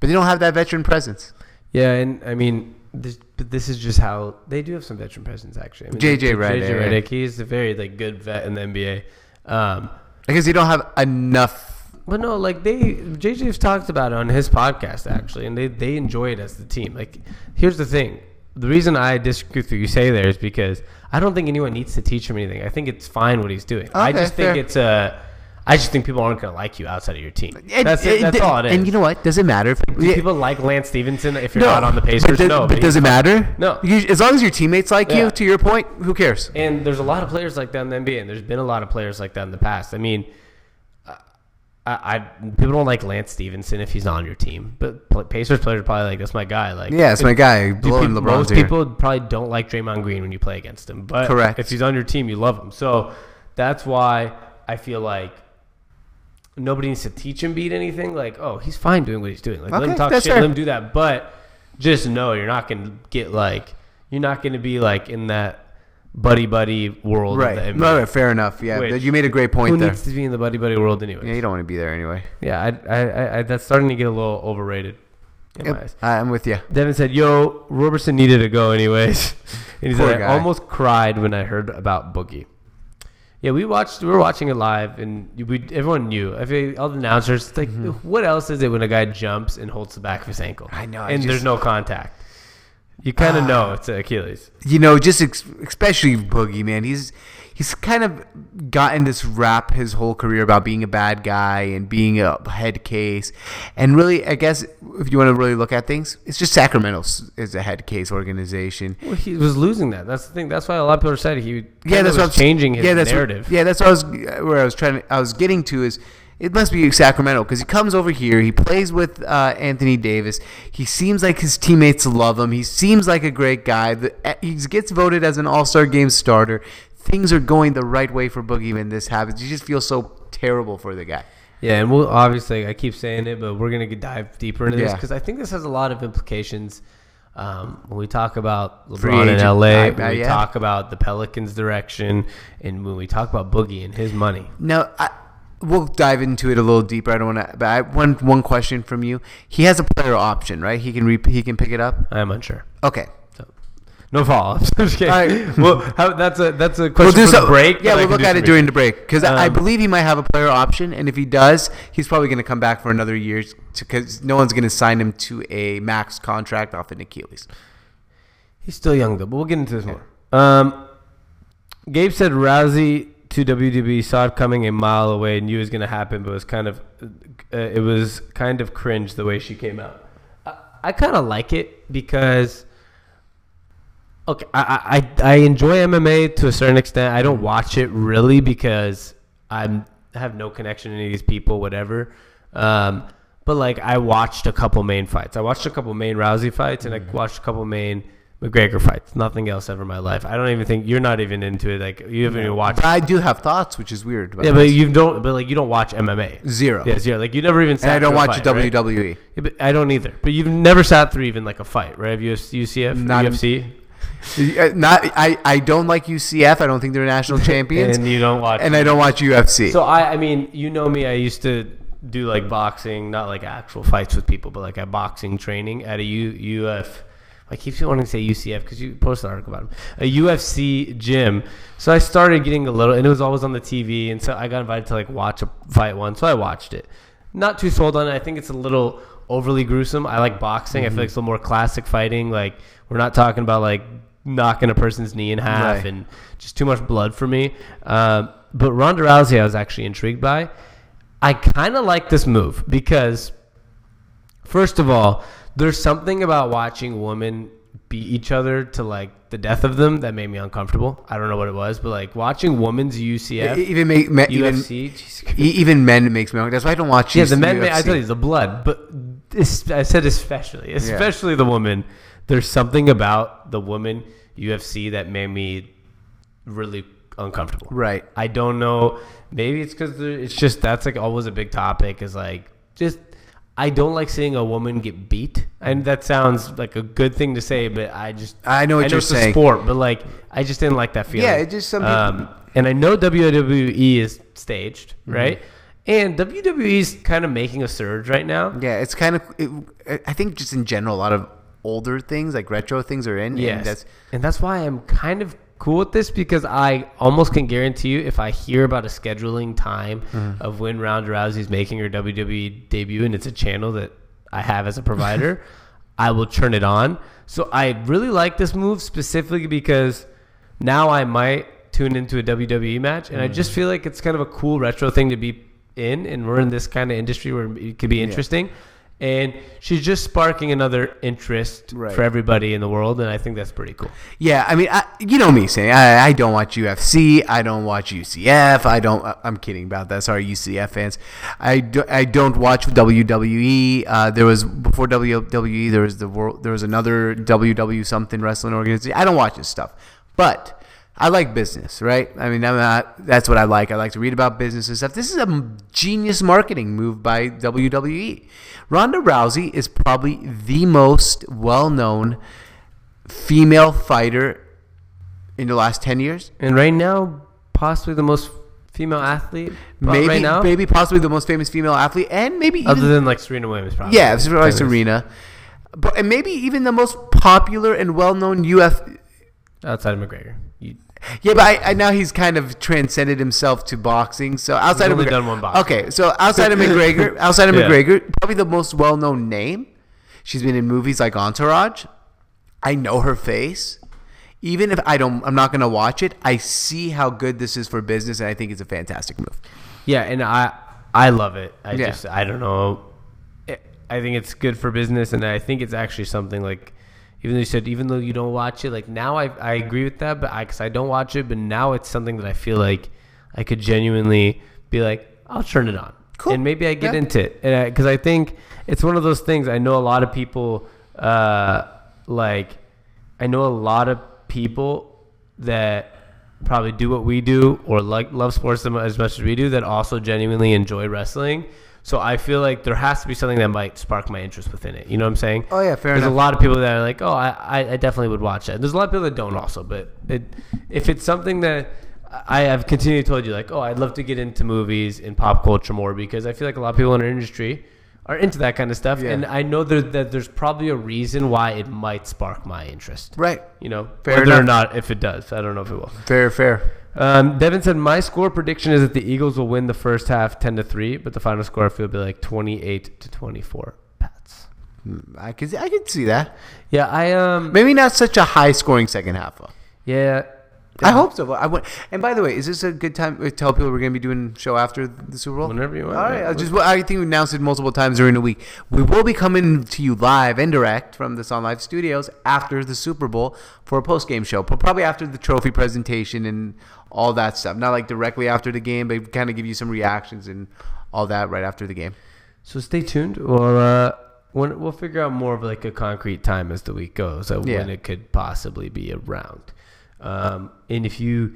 But they don't have that veteran presence. Yeah, and I mean, this, but this is just how they do have some veteran presence. Actually, I mean, JJ Redick. JJ Redick, he's a very like good vet in the NBA. Um, Because you don't have enough. But no, like they JJ's talked about it on his podcast actually, and they they enjoy it as the team. Like, here's the thing: the reason I disagree with what you say there is because I don't think anyone needs to teach him anything. I think it's fine what he's doing. I just think fair. it's a. I just think people aren't going to like you outside of your team. And- that's it, that's all it is. And you know what? Does it matter? If, Do people like Lance Stephenson if you're not on the Pacers? But, no, but he's does it matter? No. You, as long as your teammates like Yeah. you, to your point, who cares? And there's a lot of players like that in the NBA, and there's been a lot of players like that in the past. I mean, I, I people don't like Lance Stephenson if he's on your team, but Pacers players are probably like, "That's my guy." Like, Yeah, it's my guy blowing peop- LeBron's most ear. people probably don't like Draymond Green when you play against him, but Correct. if he's on your team, you love him. So that's why I feel like nobody needs to teach him beat anything. Like, oh, he's fine doing what he's doing. Like, let him talk shit, fair. let him do that. But just know you're not going to get like you're not going to be like in that buddy buddy world. Right. Of. No, right, fair enough. Yeah, Which- you made a great point Who there. needs to be in the buddy buddy world anyway? Yeah, you don't want to be there anyway. Yeah, I, I, I, I, that's starting to get a little overrated. Yep. I'm with you. Devin said, "Yo, Roberson needed to go anyways." and he Poor said, "I guy. almost cried when I heard about Boogie." Yeah, we watched. We were watching it live, and we everyone knew. I feel all the announcers like, what else is it when a guy jumps and holds the back of his ankle? Mm-hmm. I know, I and there's no contact. You kind of know ah. it's Achilles. You know, just ex- especially Boogie, man. He's he's kind of gotten this rap his whole career about being a bad guy and being a head case. And really, I guess if you want to really look at things, it's just Sacramento is a head case organization. Well, he was losing that. That's the thing. That's why a lot of people said he yeah, that's was changing his yeah, that's narrative. What, yeah, that's what I was where I was trying. To, I was getting to is it must be Sacramento because he comes over here. He plays with uh, Anthony Davis. He seems like his teammates love him. He seems like a great guy. The, uh, he gets voted as an All Star Game starter. Things are going the right way for Boogie when this happens. You just feel so terrible for the guy. Yeah, and we'll obviously I keep saying it, but we're gonna dive deeper into this because I think this has a lot of implications. Um, when we talk about LeBron in LA, when we yeah. talk about the Pelicans' direction, and when we talk about Boogie and his money, Now, I, we'll dive into it a little deeper. I don't want to. But I, one one question from you. He has a player option, right? He can re, he can pick it up. I'm unsure. Okay. No follow ups. I'm just kidding. All right. well, how, that's a that's a We'll question do for so. the break. Yeah, we'll look at it during the break because I Um, believe he might have a player option, and if he does, he's probably going to come back for another year because no one's going to sign him to a max contract off an Achilles. He's still young though, but we'll get into this more. Um, Gabe said Rousey to WWE saw it coming a mile away, and knew it was going to happen, but it was kind of uh, it was kind of cringe the way she came out. I, I kind of like it because okay, I, I I enjoy MMA to a certain extent. I don't watch it really because I'm I have no connection to any of these people, whatever. Um, but like I watched a couple main fights. I watched a couple main Rousey fights, and I watched a couple main McGregor fights. Nothing else ever in my life. I don't even think you're not even into it. Like you haven't even watched. But I do have thoughts, which is weird. Yeah, but you don't. But like you don't watch MMA. Zero. Yeah, zero. Like you never even. and Sat I don't watch fight, right? WWE. Yeah, but I don't either. But you've never sat through even like a fight, right? Have you UCF, Not- UFC, Not I. I don't like UCF. I don't think they're national champions, and you don't watch. and I don't watch UFC. So I, I mean, you know me. I used to do like boxing, not like actual fights with people, but like a boxing training at a U, UF. I keep wanting to say UCF because you posted an article about him. A UFC gym. So I started getting a little, and it was always on the TV, and so I got invited to like watch a fight one. So I watched it. Not too sold on it. I think it's a little overly gruesome. I like boxing. I feel like it's a little more classic fighting. Like we're not talking about like knocking a person's knee in half Right. and just too much blood for me. Um, but Ronda Rousey, I was actually intrigued by. I kind of like this move because, first of all, there's something about watching women beat each other to like the death of them that made me uncomfortable. I don't know what it was, but like watching women's UCF, even make me, even UFC, Jesus e- even men makes me. That's why I don't watch. yeah, the men. I tell you, the blood, but this, I said especially, especially the woman. There's something about the woman UFC that made me really uncomfortable. Right. I don't know. Maybe it's because it's just that's like always a big topic. Is like just I don't like seeing a woman get beat, and that sounds like a good thing to say, but I just I know what I know you're it's saying. a sport, but like I just didn't like that feeling. Yeah, it just some people- Um, and I know WWE is staged, Mm-hmm. right? And WWE is kind of making a surge right now. Yeah, it's kind of. It, I think just in general, a lot of older things like retro things are in. Yes, and that's and that's why I'm kind of cool with this because I almost can guarantee you if I hear about a scheduling time Mm-hmm. of when Ronda Rousey's making her WWE debut and it's a channel that I have as a provider, I will turn it on. So I really like this move specifically because now I might tune into a WWE match and I Mm. just feel like it's kind of a cool retro thing to be in and we're in this kind of industry where it could be interesting. And she's just sparking another interest Right. for everybody in the world, and I think that's pretty cool. Yeah, I mean, I, you know me saying I, I don't watch UFC, I don't watch UCF, I don't. I'm kidding about that. Sorry, UCF fans. I, do, I don't watch WWE. Uh, there was before WWE, there was the world, there was another WW something wrestling organization. I don't watch this stuff, but. I like business, right? I mean, I'm not, that's what I like. I like to read about business and stuff. This is a genius marketing move by WWE. Ronda Rousey is probably the most well-known female fighter in the last 10 years. And right now, possibly the most female athlete, Maybe, right now, maybe possibly the most famous female athlete, and maybe even, other than like Serena Williams, probably. yeah, Tennis. Serena, but and maybe even the most popular and well-known UF. outside of McGregor. Yeah, but I, I now he's kind of transcended himself to boxing. So outside of McGregor, done one boxing. okay, so outside of McGregor, outside of Yeah. McGregor, probably the most well-known name. She's been in movies like Entourage. I know her face. Even if I don't, I'm not going to watch it. I see how good this is for business, and I think it's a fantastic move. yeah, and I I love it. I Yeah. just I don't know. I think it's good for business, and I think it's actually something like. Even though you said, even though you don't watch it, like now I, I agree with that, but I, cause I don't watch it, but now it's something that I feel like I could genuinely be like, I'll turn it on. Cool. And maybe I get Yeah. into it. And because I, think it's one of those things, I know a lot of people, uh, like, I know a lot of people that probably do what we do or like love sports as much as we do that also genuinely enjoy wrestling. So I feel like there has to be something that might spark my interest within it. You know what I'm saying? Oh, yeah, fair There's enough. a lot of people that are like, oh, I, I, definitely would watch that. There's a lot of people that don't also, but it, if it's something that I have continually told you, like, oh, I'd love to get into movies and pop culture more because I feel like a lot of people in our industry are into that kind of stuff, Yeah. and I know there, that there's probably a reason why it might spark my interest. Right. You know, Fair whether or not if it does, I don't know if it will. Fair, fair. Um, Devin said, "My score prediction is that the Eagles will win the first half, ten to three, but the final score I feel will be like twenty-eight to twenty-four." Pats. I could, I could see that. Yeah, I um, Maybe not such a high-scoring second half. Though. yeah, I hope so. I want, and by the way, is this a good time to tell people we're going to be doing show after the Super Bowl? Whenever you want, All right. I just I think we announced it multiple times during the week. We will be coming to you live and direct from the SONT Live Studios after the Super Bowl for a post game show, but probably after the trophy presentation and all that stuff. Not like directly after the game, but kind of give you some reactions and all that right after the game. So stay tuned. We'll uh, when, we'll figure out more of like a concrete time as the week goes of Yeah. when it could possibly be around. Um, and if you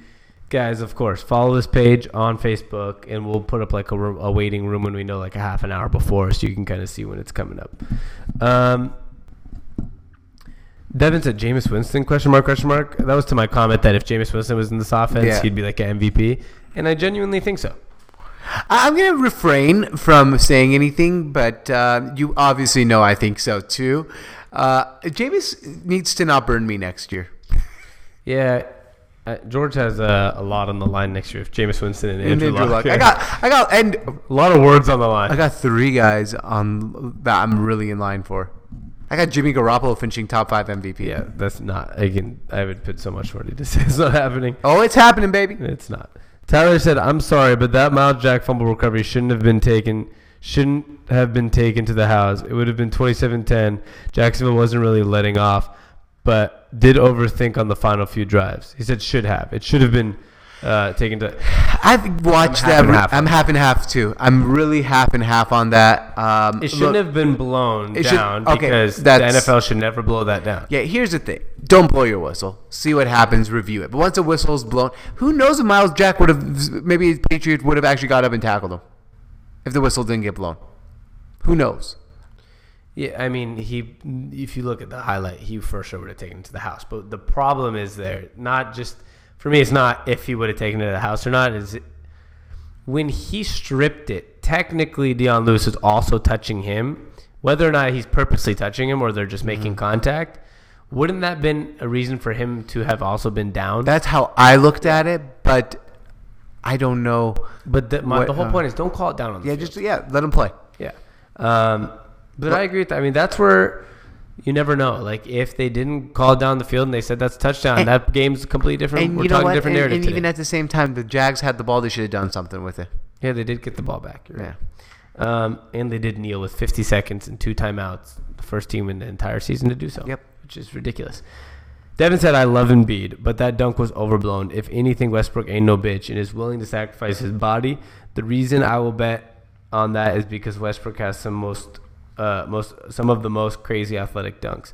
guys, of course, follow this page on Facebook, and we'll put up like a, room, a waiting room when we know like a half an hour before, so you can kind of see when it's coming up. Um, Devin said Jameis Winston question mark question mark. That was to my comment that if Jameis Winston was in this offense, Yeah. he'd be like an MVP, and I genuinely think so. I'm going to refrain from saying anything, but uh, you obviously know I think so too. Uh, Jameis needs to not burn me next year. Yeah, uh, George has uh, a lot on the line next year. If Jameis Winston and Andrew, Andrew Luck. Luck. I got, I got, and a lot of words on the line. I got three guys on that I'm really in line for. I got Jimmy Garoppolo finishing top five MVP. yeah, that's not. Again, I would put so much money to say it's not happening. Oh, it's happening, baby. It's not. Tyler said, "I'm sorry, but that Myles Jack fumble recovery shouldn't have been taken. Shouldn't have been taken to the house. It would have been 27-10. Jacksonville wasn't really letting off, but did overthink on the final few drives. He said should have. It should have been uh, taken to. I've watched I'm half that. and half I'm half and half too. I'm really half and half on that. Um, It shouldn't look- have been blown It should- down okay, because the NFL should never blow that down. Yeah, here's the thing. Don't blow your whistle. See what happens. Review it. But once the whistle's blown, who knows if Myles Jack would have, maybe Patriot would have actually got up and tackled him if the whistle didn't get blown. Who knows? Yeah, I mean, he. If you look at the highlight, he for sure would have taken it to the house. But the problem is there, not just for me. It's not if he would have taken it to the house or not. Is it, when he stripped it. Technically, Dion Lewis is also touching him, whether or not he's purposely touching him or they're just making contact. wouldn't that been a reason for him to have also been down? That's how I looked at it, but I don't know. but the, my, What, the whole uh, point is don't call it down on the Yeah, field. just yeah, let him play. Yeah. Um, but I agree with that. I mean, that's where you never know. Like, if they didn't call down the field and they said that's touchdown, And- that game's completely different. And We're you know talking what? different And, narrative and today. even at the same time, the Jags had the ball. They should have done something with it. yeah, they did get the ball back. You're Yeah. Um, and they did kneel with 50 seconds and two timeouts. The first team in the entire season to do so. Yep. Which is ridiculous. Devin said, I love Embiid, but that dunk was overblown. If anything, Westbrook ain't no bitch and is willing to sacrifice his body. The reason I will bet on that is because Westbrook has some most, uh, most, some of the most crazy athletic dunks.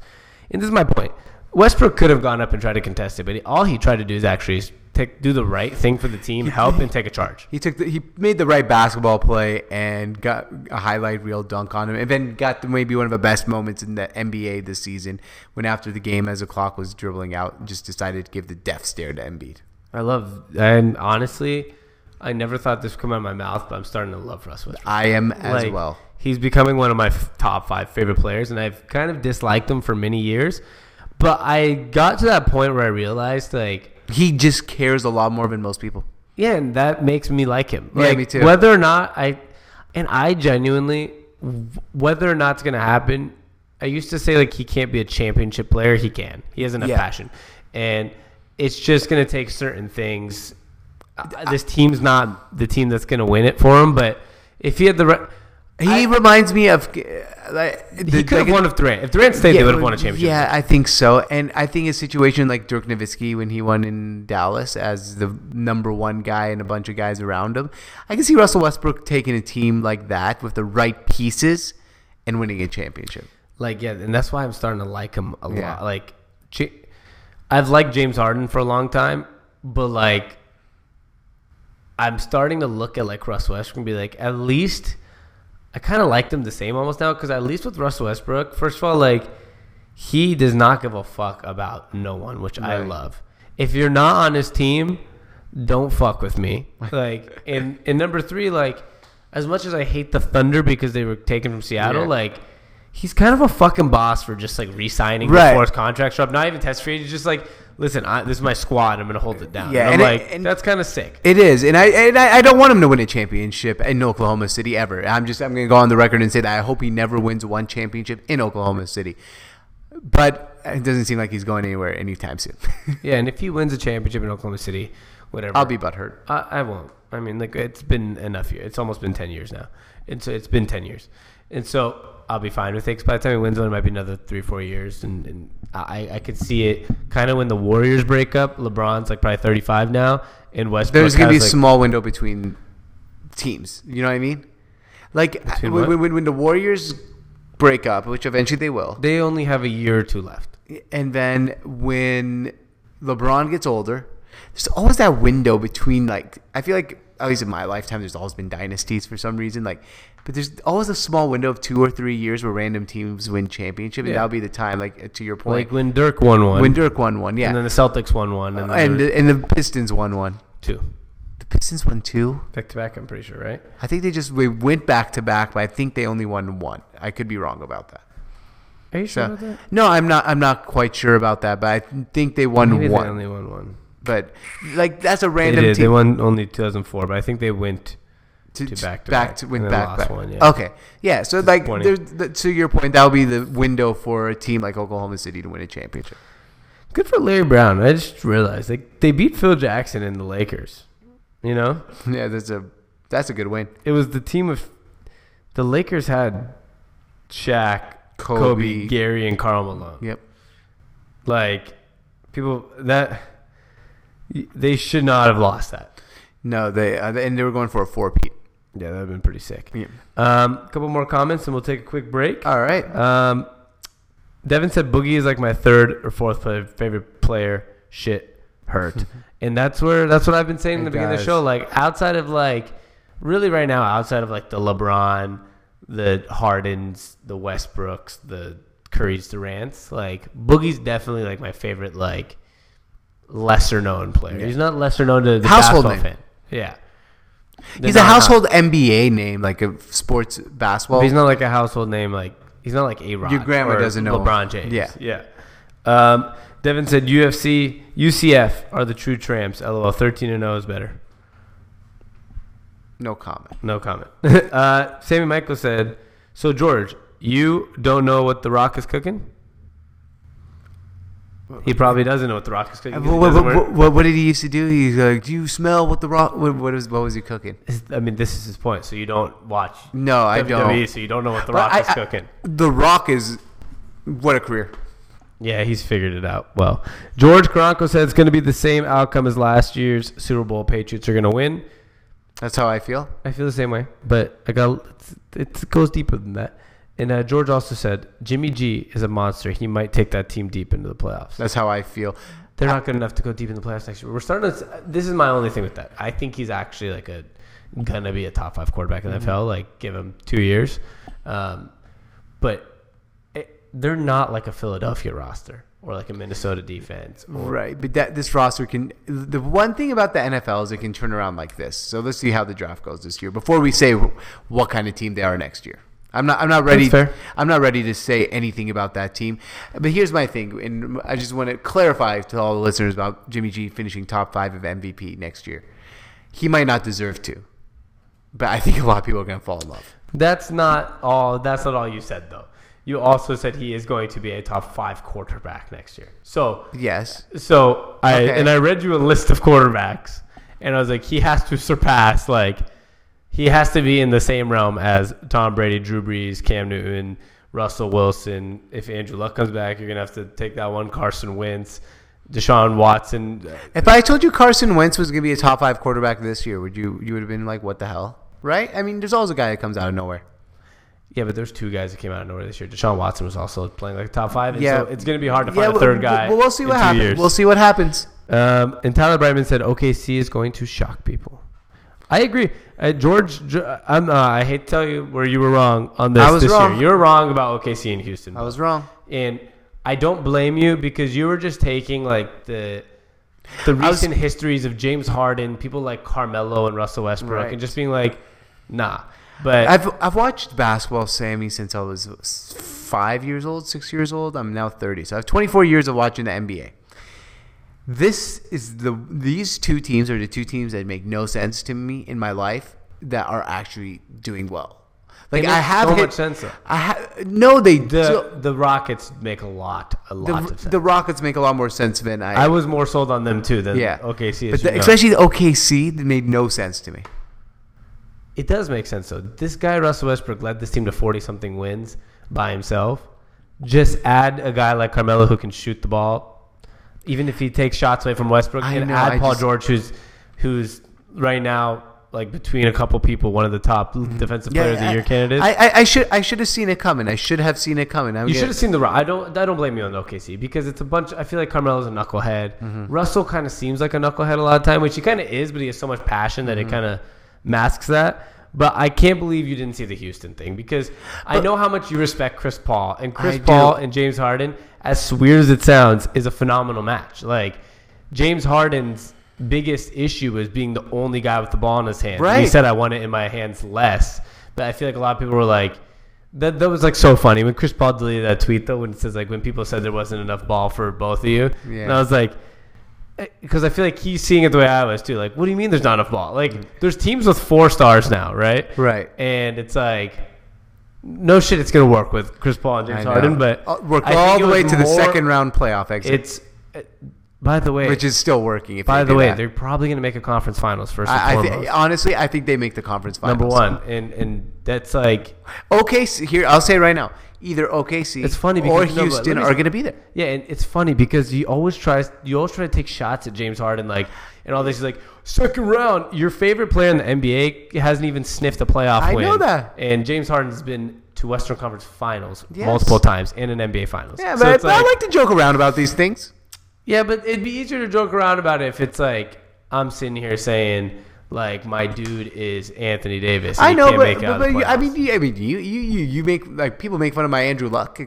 And this is my point. Westbrook could have gone up and tried to contest it, but he, all he tried to do is actually take, do the right thing for the team, help, and take a charge. He took the, he made the right basketball play and got a highlight reel dunk on him, and then got the, maybe one of the best moments in the NBA this season when after the game, as the clock was dribbling out, just decided to give the death stare to Embiid. I love, and honestly, I never thought this would come out of my mouth, but I'm starting to love Russ Westbrook. I am as Like, well. He's becoming one of my f- top five favorite players, and I've kind of disliked him for many years. But I got to that point where I realized, like, He just cares a lot more than most people. yeah, and that makes me like him. Yeah, me too. Whether or not I, and I genuinely, whether or not it's gonna happen, I used to say like he can't be a championship player. He can. He has enough Yeah. passion, and it's just gonna take certain things. Uh, this team's not the team that's gonna win it for him, but if he had the right. He reminds me of uh, like He the- could have like- won if Durant. If Durant stayed, they would have won a championship. Yeah, I think so. And I think a situation like Dirk Nowitzki when he won in Dallas as the number one guy and a bunch of guys around him, I can see Russell Westbrook taking a team like that with the right pieces and winning a championship. Like yeah, and that's why I'm starting to like him a Yeah. lot. Like, I've liked James Harden for a long time, but like, I'm starting to look at like Russ Westbrook and be like, at least I kind of liked him the same almost now because at least with Russell Westbrook, first of all, like he does not give a fuck about no one, which I love. If you're not on his team, don't fuck with me. Like, and and number three, like, as much as I hate the Thunder because they were taken from Seattle, Yeah. like. He's kind of a fucking boss for just like re-signing Right. before his contract's up. Not even test free. He's just like, listen, I, this is my squad. I'm gonna hold it down. Yeah, and I'm it- like, and- that's kind of sick. It is, and I and I, I don't want him to win a championship in Oklahoma City ever. I'm just I'm going to go on the record and say that I hope he never wins one championship in Oklahoma City. But it doesn't seem like he's going anywhere anytime soon. Yeah, and if he wins a championship in Oklahoma City, whatever, I'll be butthurt. I, I won't. I mean, like it's been enough years. It's almost been ten years now, and so it's been ten years, and so I'll be fine with it. Cause by the time he wins one, it might be another three, four years, and, and I, I could see it kind of when the Warriors break up. LeBron's like probably thirty five now, and Westbrook. There's going to be a like, small window between teams. You know what I mean? Like uh, when, when, when the Warriors break up, which eventually they will, They only have a year or two left. and then when LeBron gets older, there's always that window between like I feel like at least in my lifetime, there's always been dynasties for some reason. Like, but there's always a small window of two or three years where random teams win championship, and Yeah. that'll be the time. Like to your point, Like when Dirk won one, when Dirk won one, yeah, and then the Celtics won one, and, then and the, and the Pistons won one. two The Pistons won two. back to back. I'm pretty sure, right? I think they just we went back to back, but I think they only won one. I could be wrong about that. Are you sure So, no, I'm not. I'm not quite sure about that, but I think they won Maybe one. they only won one. But like that's a They random did. team. They won only 2004, but I think they went. to, to back to back back, to win back back. one, yeah. Okay, yeah. So like, there's, the, to your point, that would be the window for a team like Oklahoma City to win a championship. Good for Larry Brown. I just realized they they beat Phil Jackson and the Lakers. You know, Yeah, that's a that's a good win. it was the team of the Lakers had Shaq, Kobe, Kobe. Gary, and Karl Malone. Yep. Like people that they should not have lost that. No, they uh, and they were going for a four peat. Yeah, that would have been pretty sick. Yeah. Um, a couple more comments and we'll take a quick break. All right. Um, Devin said Boogie is like my third or fourth play, favorite player. Shit hurt, and that's where that's what I've been saying in the beginning of the show. Like outside of like, really right now, outside of like the LeBron, the Hardens, the Westbrooks, the Curry's, Durant's, like Boogie's definitely like my favorite like lesser known player. He's not lesser known to the Household basketball name. fan. Yeah. He's a household NBA name, like a sports basketball. He's not like a household name. Like he's not like a Rod. Your grandma doesn't know. LeBron James. Yeah. yeah. Um, Devin said UFC, UCF are the true tramps. LOL, 13 and 0 is better. No comment. No comment. uh, Sammy Michael said, "So George, you don't know what The Rock is cooking? He probably doesn't know what The Rock is cooking. What, what, what, what, what did he used to do? He's like, "Do you smell what the rock? What, what, is, what was he cooking?" I mean, this is his point. So you don't watch No, I WWE, don't. so you don't know what The Rock I- is I- cooking. The Rock is what a career. Yeah, he's figured it out well. George Karanko said it's going to be the same outcome as last year's Super Bowl. Patriots are going to win. That's how I feel. I feel the same way, but I got it goes deeper than that. And uh, George also said Jimmy G is a monster. He might take that team deep into the playoffs. That's how I feel. They're not good enough to go deep in the playoffs next year. We're starting to. This is my only thing with that. I think he's actually like a gonna be a top five quarterback in the NFL. Like give him two years, um, but it, they're not like a Philadelphia roster or like a Minnesota defense. Right, but that this roster can. The one thing about the NFL is it can turn around like this. So let's see how the draft goes this year before we say what kind of team they are next year. I'm not. I'm not ready. That's fair. I'm not ready to say anything about that team. But here's my thing, and I just want to clarify to all the listeners about Jimmy G finishing top five of MVP next year. He might not deserve to, but I think a lot of people are going to fall in love. That's not all. That's not all you said though. You also said he is going to be a top five quarterback next year. So Yes. So I Okay. and I read you a list of quarterbacks, and I was like, he has to surpass like he has to be in the same realm as Tom Brady, Drew Brees, Cam Newton, Russell Wilson. If Andrew Luck comes back, you're gonna have to take that one. Carson Wentz, Deshaun Watson. If I told you Carson Wentz was going to be a top five quarterback this year, would you? You would have been like, "What the hell?" Right? I mean, there's always a guy that comes out of nowhere. Yeah, but there's two guys that came out of nowhere this year. Deshaun Watson was also playing like top five, and Yeah. so it's gonna be hard to find a third guy. Well, we'll see what happens. years. We'll see what happens. Um, and Tyler Brightman said OKC is going to shock people. I agree. Uh, George, I'm, uh, I hate to tell you where you were wrong on this I was this wrong. year. You're wrong about OKC and Houston. I was wrong. and I don't blame you because you were just taking like the the was- recent histories of James Harden, people like Carmelo and Russell Westbrook, Right. and just being like, nah. But I've I've watched basketball, Sammy, since I was five years old, six years old. I'm now 30, so I have 24 years of watching the NBA. This is the these two teams are the two teams that make no sense to me in my life that are actually doing well. Like I have so hit- much sense, though. I ha- no, they the do. the Rockets make a lot, a lot of The, sense. the Rockets make a lot more sense than I. I was more sold on them too than yeah. OKC. but the, know. especially the OKC, that made no sense to me. It does make sense though. This guy Russell Westbrook led this team to forty something wins by himself. Just add a guy like Carmelo who can shoot the ball, even if he takes shots away from Westbrook, I and know, add I Paul just- George, who's who's right now like between a couple people, one of the top defensive players of the I- year candidates. I, I, I should I should have seen it coming. I should have seen it coming. I'm you should have seen the. I don't. I don't blame you on OKC because it's a bunch. I feel like Carmelo's a knucklehead. Mm-hmm. Russell kind of seems like a knucklehead a lot of time, which he kind of is, but he has so much passion that Mm-hmm. it kind of masks that. But I can't believe you didn't see the Houston thing because I know how much you respect Chris Paul and Chris I do. Paul and James Harden. As weird as it sounds, is a phenomenal match. Like James Harden's biggest issue is being the only guy with the ball in his hand. hands. He said I want it in my hands less, but I feel like a lot of people were like. That, that was like so funny when Chris Paul deleted that tweet though when it says like when people said there wasn't enough ball for both of you Yeah. and I was like because I feel like he's seeing it the way I was too like what do you mean there's not enough ball like there's teams with four stars now right Right. and it's like no shit it's gonna work with Chris Paul and James. Harden but Uh, work I all the way to the more- second round playoff exit, it's uh, by the way which is still working. If by the way that. they're probably gonna make a conference finals first and I, I thi- honestly, I think they make the conference finals. number one and and that's like OKC here. I'll say right now, either OKC It's funny or because- no, Houston are going to be there. Yeah, and it's funny because he always tries. You always try to take shots at James Harden, like and all this. He's like second round. Your favorite player in the NBA hasn't even sniffed a playoff I win. know that. And James Harden's been to Western Conference Finals Yes. multiple times and an NBA Finals. Yeah, So but it's I like to joke around about these things. yeah, but it'd be easier to joke around about it if it's like I'm sitting here saying like my dude is Anthony Davis. I know, but, but, out of the but you, I mean, you, I mean, you, you, you, make like people make fun of my Andrew Luck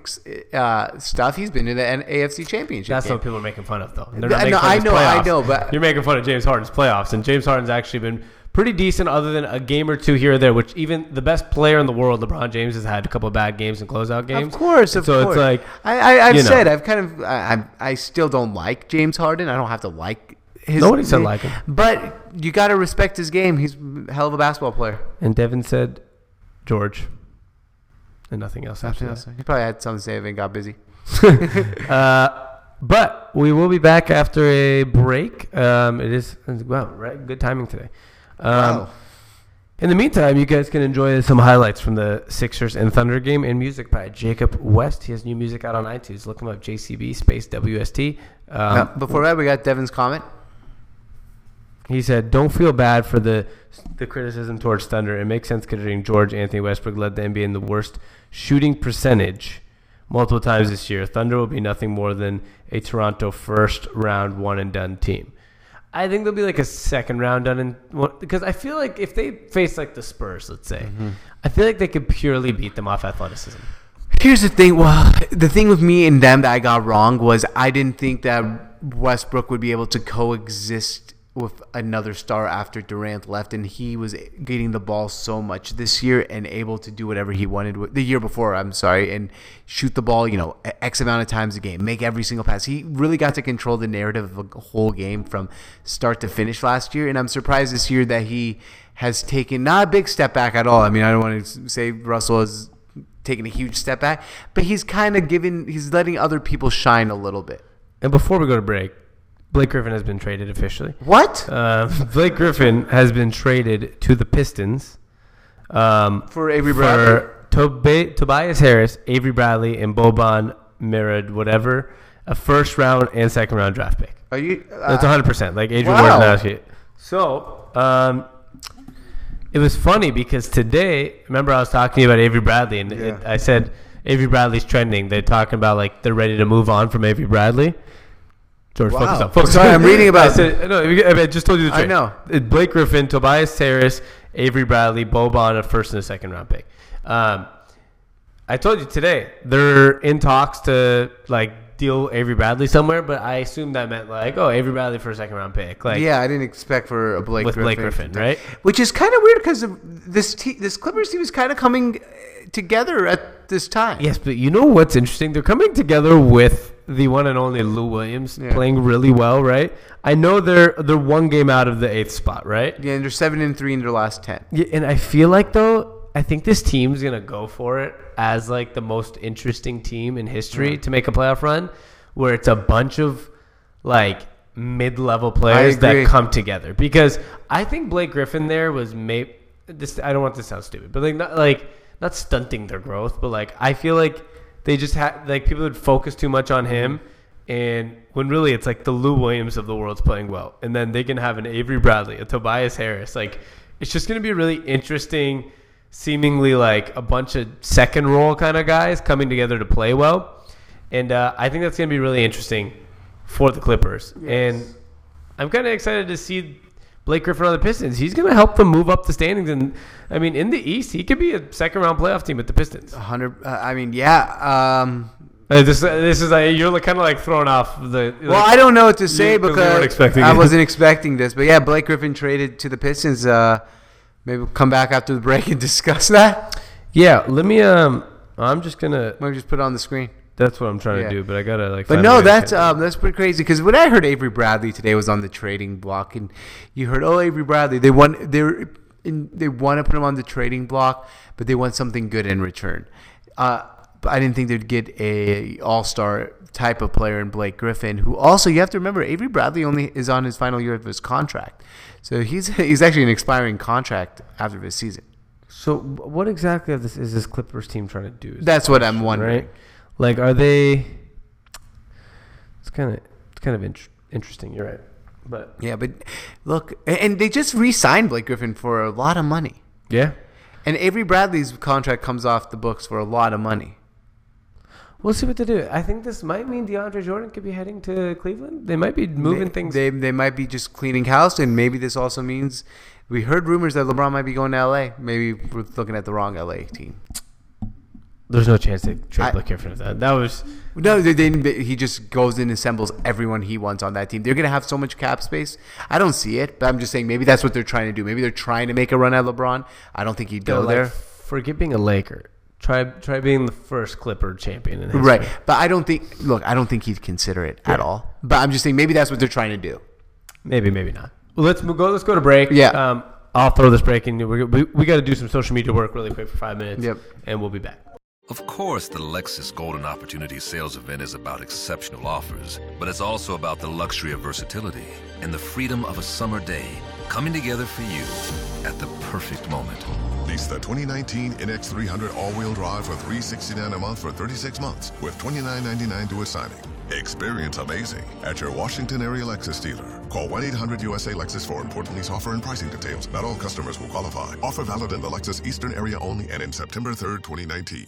uh, stuff. He's been in the AFC Championship. That's game. what people are making fun of, though. They're I not fun I know, I know, but- you're making fun of James Harden's playoffs, and James Harden's actually been pretty decent, other than a game or two here or there. Which even the best player in the world, LeBron James, has had a couple of bad games and closeout games. Of course, of so course. it's like I, I, I've you know. said I've kind of I, I still don't like James Harden. I don't have to like his. Nobody said like him. but you got to respect his game. He's a hell of a basketball player. and Devin said George, and nothing else after Nothing that. else. He probably had something to say and got busy. Uh, but we will be back after a break. Um, it is wow, right? Good timing today. Um, Wow. In the meantime, you guys can enjoy some highlights from the Sixers and Thunder game and music by Jacob West. He has new music out on iTunes. Look him up, JCB space WST. Um, before that, we got Devin's comment. He said, "Don't feel bad for the the criticism towards Thunder. It makes sense considering George Anthony Westbrook led the NBA in the worst shooting percentage multiple times this year. Thunder will be nothing more than a Toronto first round one and done team. I think they'll be like a second round done and one, because I feel like if they face like the Spurs, let's say, mm-hmm. I feel like they could purely beat them off athleticism. Here's the thing. Well, the thing with me and them that I got wrong was I didn't think that Westbrook would be able to coexist with another star after Durant left, and he was getting the ball so much this year and able to do whatever he wanted the year before. I'm sorry, and shoot the ball, you know, x amount of times a game, make every single pass. He really got to control the narrative of a whole game from start to finish last year, and I'm surprised this year that he has taken not a big step back at all. I mean, I don't want to say Russell has taken a huge step back, but he's kind of giving, he's letting other people shine a little bit. And before we go to break, Blake Griffin has been traded officially. What? Uh, Blake Griffin has been traded to the Pistons um, For Avery Bradley? for Toba- Tobias Harris, Avery Bradley, and Boban Mirad, whatever, a first round and second round draft pick. Are you? That's Uh, 100. percent Like Adrian wow. Wojnarowski. So um, it was funny because today, remember I was talking to you about Avery Bradley, and it, I said Avery Bradley's trending. They're talking about like they're ready to move on from Avery Bradley. George, focus Wow. up. Focus Sorry. I'm reading about- I said no. I just told you the I trade. know. Blake Griffin, Tobias Harris, Avery Bradley, Boban, a first and a second round pick. Um, I told you today they're in talks to like deal Avery Bradley somewhere, but I assumed that meant like oh Avery Bradley for a second round pick. Like yeah, I didn't expect for a Blake with Griffin. Blake Griffin, right? Which is kind of weird because this te- this Clippers team is kind of coming together at this time. Yes, but you know what's interesting? They're coming together with the one and only Lou Williams Yeah. playing really well, right? I know they're they're one game out of the eighth spot, right? Yeah, and they're seven and three in their last ten. Yeah, and I feel like though, I think this team's gonna go for it as like the most interesting team in history to make a playoff run, where it's a bunch of like mid-level players that come together. Because I think Blake Griffin there was maybe this. I don't want this to sound stupid, but like not like not stunting their growth, but like I feel like they just had like people would focus too much on him. And when really it's like the Lou Williams of the world's playing well, and then they can have an Avery Bradley, a Tobias Harris. Like it's just going to be really interesting, seemingly like a bunch of second role kind of guys coming together to play well, and uh, I think that's going to be really interesting for the Clippers. And I'm kind of excited to see Blake Griffin on the Pistons. He's going to help them move up the standings, and I mean in the East, he could be a second round playoff team with the Pistons. Hundred. Uh, I mean, yeah. Um, Uh, this this is like, you're kind of like thrown off the. well, I don't know what to say You- 'cause we expecting I wasn't expecting this. But yeah, Blake Griffin traded to the Pistons. Uh, maybe we'll come back after the break and discuss that. Yeah, let me. Um, I'm just gonna. Maybe just put it on the screen. That's what I'm trying Yeah. to do, but I gotta like. But no, that's um, that's pretty crazy because when I heard Avery Bradley today was on the trading block, and you heard, oh, Avery Bradley, they want they're in, they want to put him on the trading block, but they want something good in return. Uh, but I didn't think they'd get a All Star type of player in Blake Griffin, who also you have to remember Avery Bradley only is on his final year of his contract, so he's he's actually an expiring contract after this season. So, what exactly of this is this Clippers team trying to do? Is That's what I'm wondering. right? Like, are they? It's kind of it's kind of int- interesting. You're right, but Yeah, but look, and they just re-signed Blake Griffin for a lot of money. yeah, And Avery Bradley's contract comes off the books for a lot of money. we'll see what they do. I think this might mean DeAndre Jordan could be heading to Cleveland. They might be moving they, things. They, they might be just cleaning house, and maybe this also means we heard rumors that LeBron might be going to LA. Maybe we're looking at the wrong LA team. There's no chance they trade I- Blake Griffin for that. That was No, they, they, he just goes and assembles everyone he wants on that team. They're going to have so much cap space. I don't see it, but I'm just saying maybe that's what they're trying to do. Maybe they're trying to make a run at LeBron. I don't think he'd go Go like, there. Forget being a Laker. Try try being the first Clipper champion in. Right. But I don't think, look, I don't think he'd consider it at all. But I'm just saying maybe that's what they're trying to do. Maybe, maybe not. Well, let's go. Let's go to break. Yeah. Um, I'll throw this break in. We, we, we got to do some social media work really quick for five minutes. Yep. And we'll be back. Of course, the Lexus Golden Opportunity Sales Event is about exceptional offers, but it's also about the luxury of versatility and the freedom of a summer day coming together for you at the perfect moment. Lease the 2019 NX300 all-wheel drive for 369 a month for 36 months with $29.99 to a signing. Experience amazing at your Washington area Lexus dealer. Call 1-800-USA-LEXUS for important lease offer and pricing details. Not all customers will qualify. Offer valid in the Lexus Eastern area only and in September 3rd, 2019.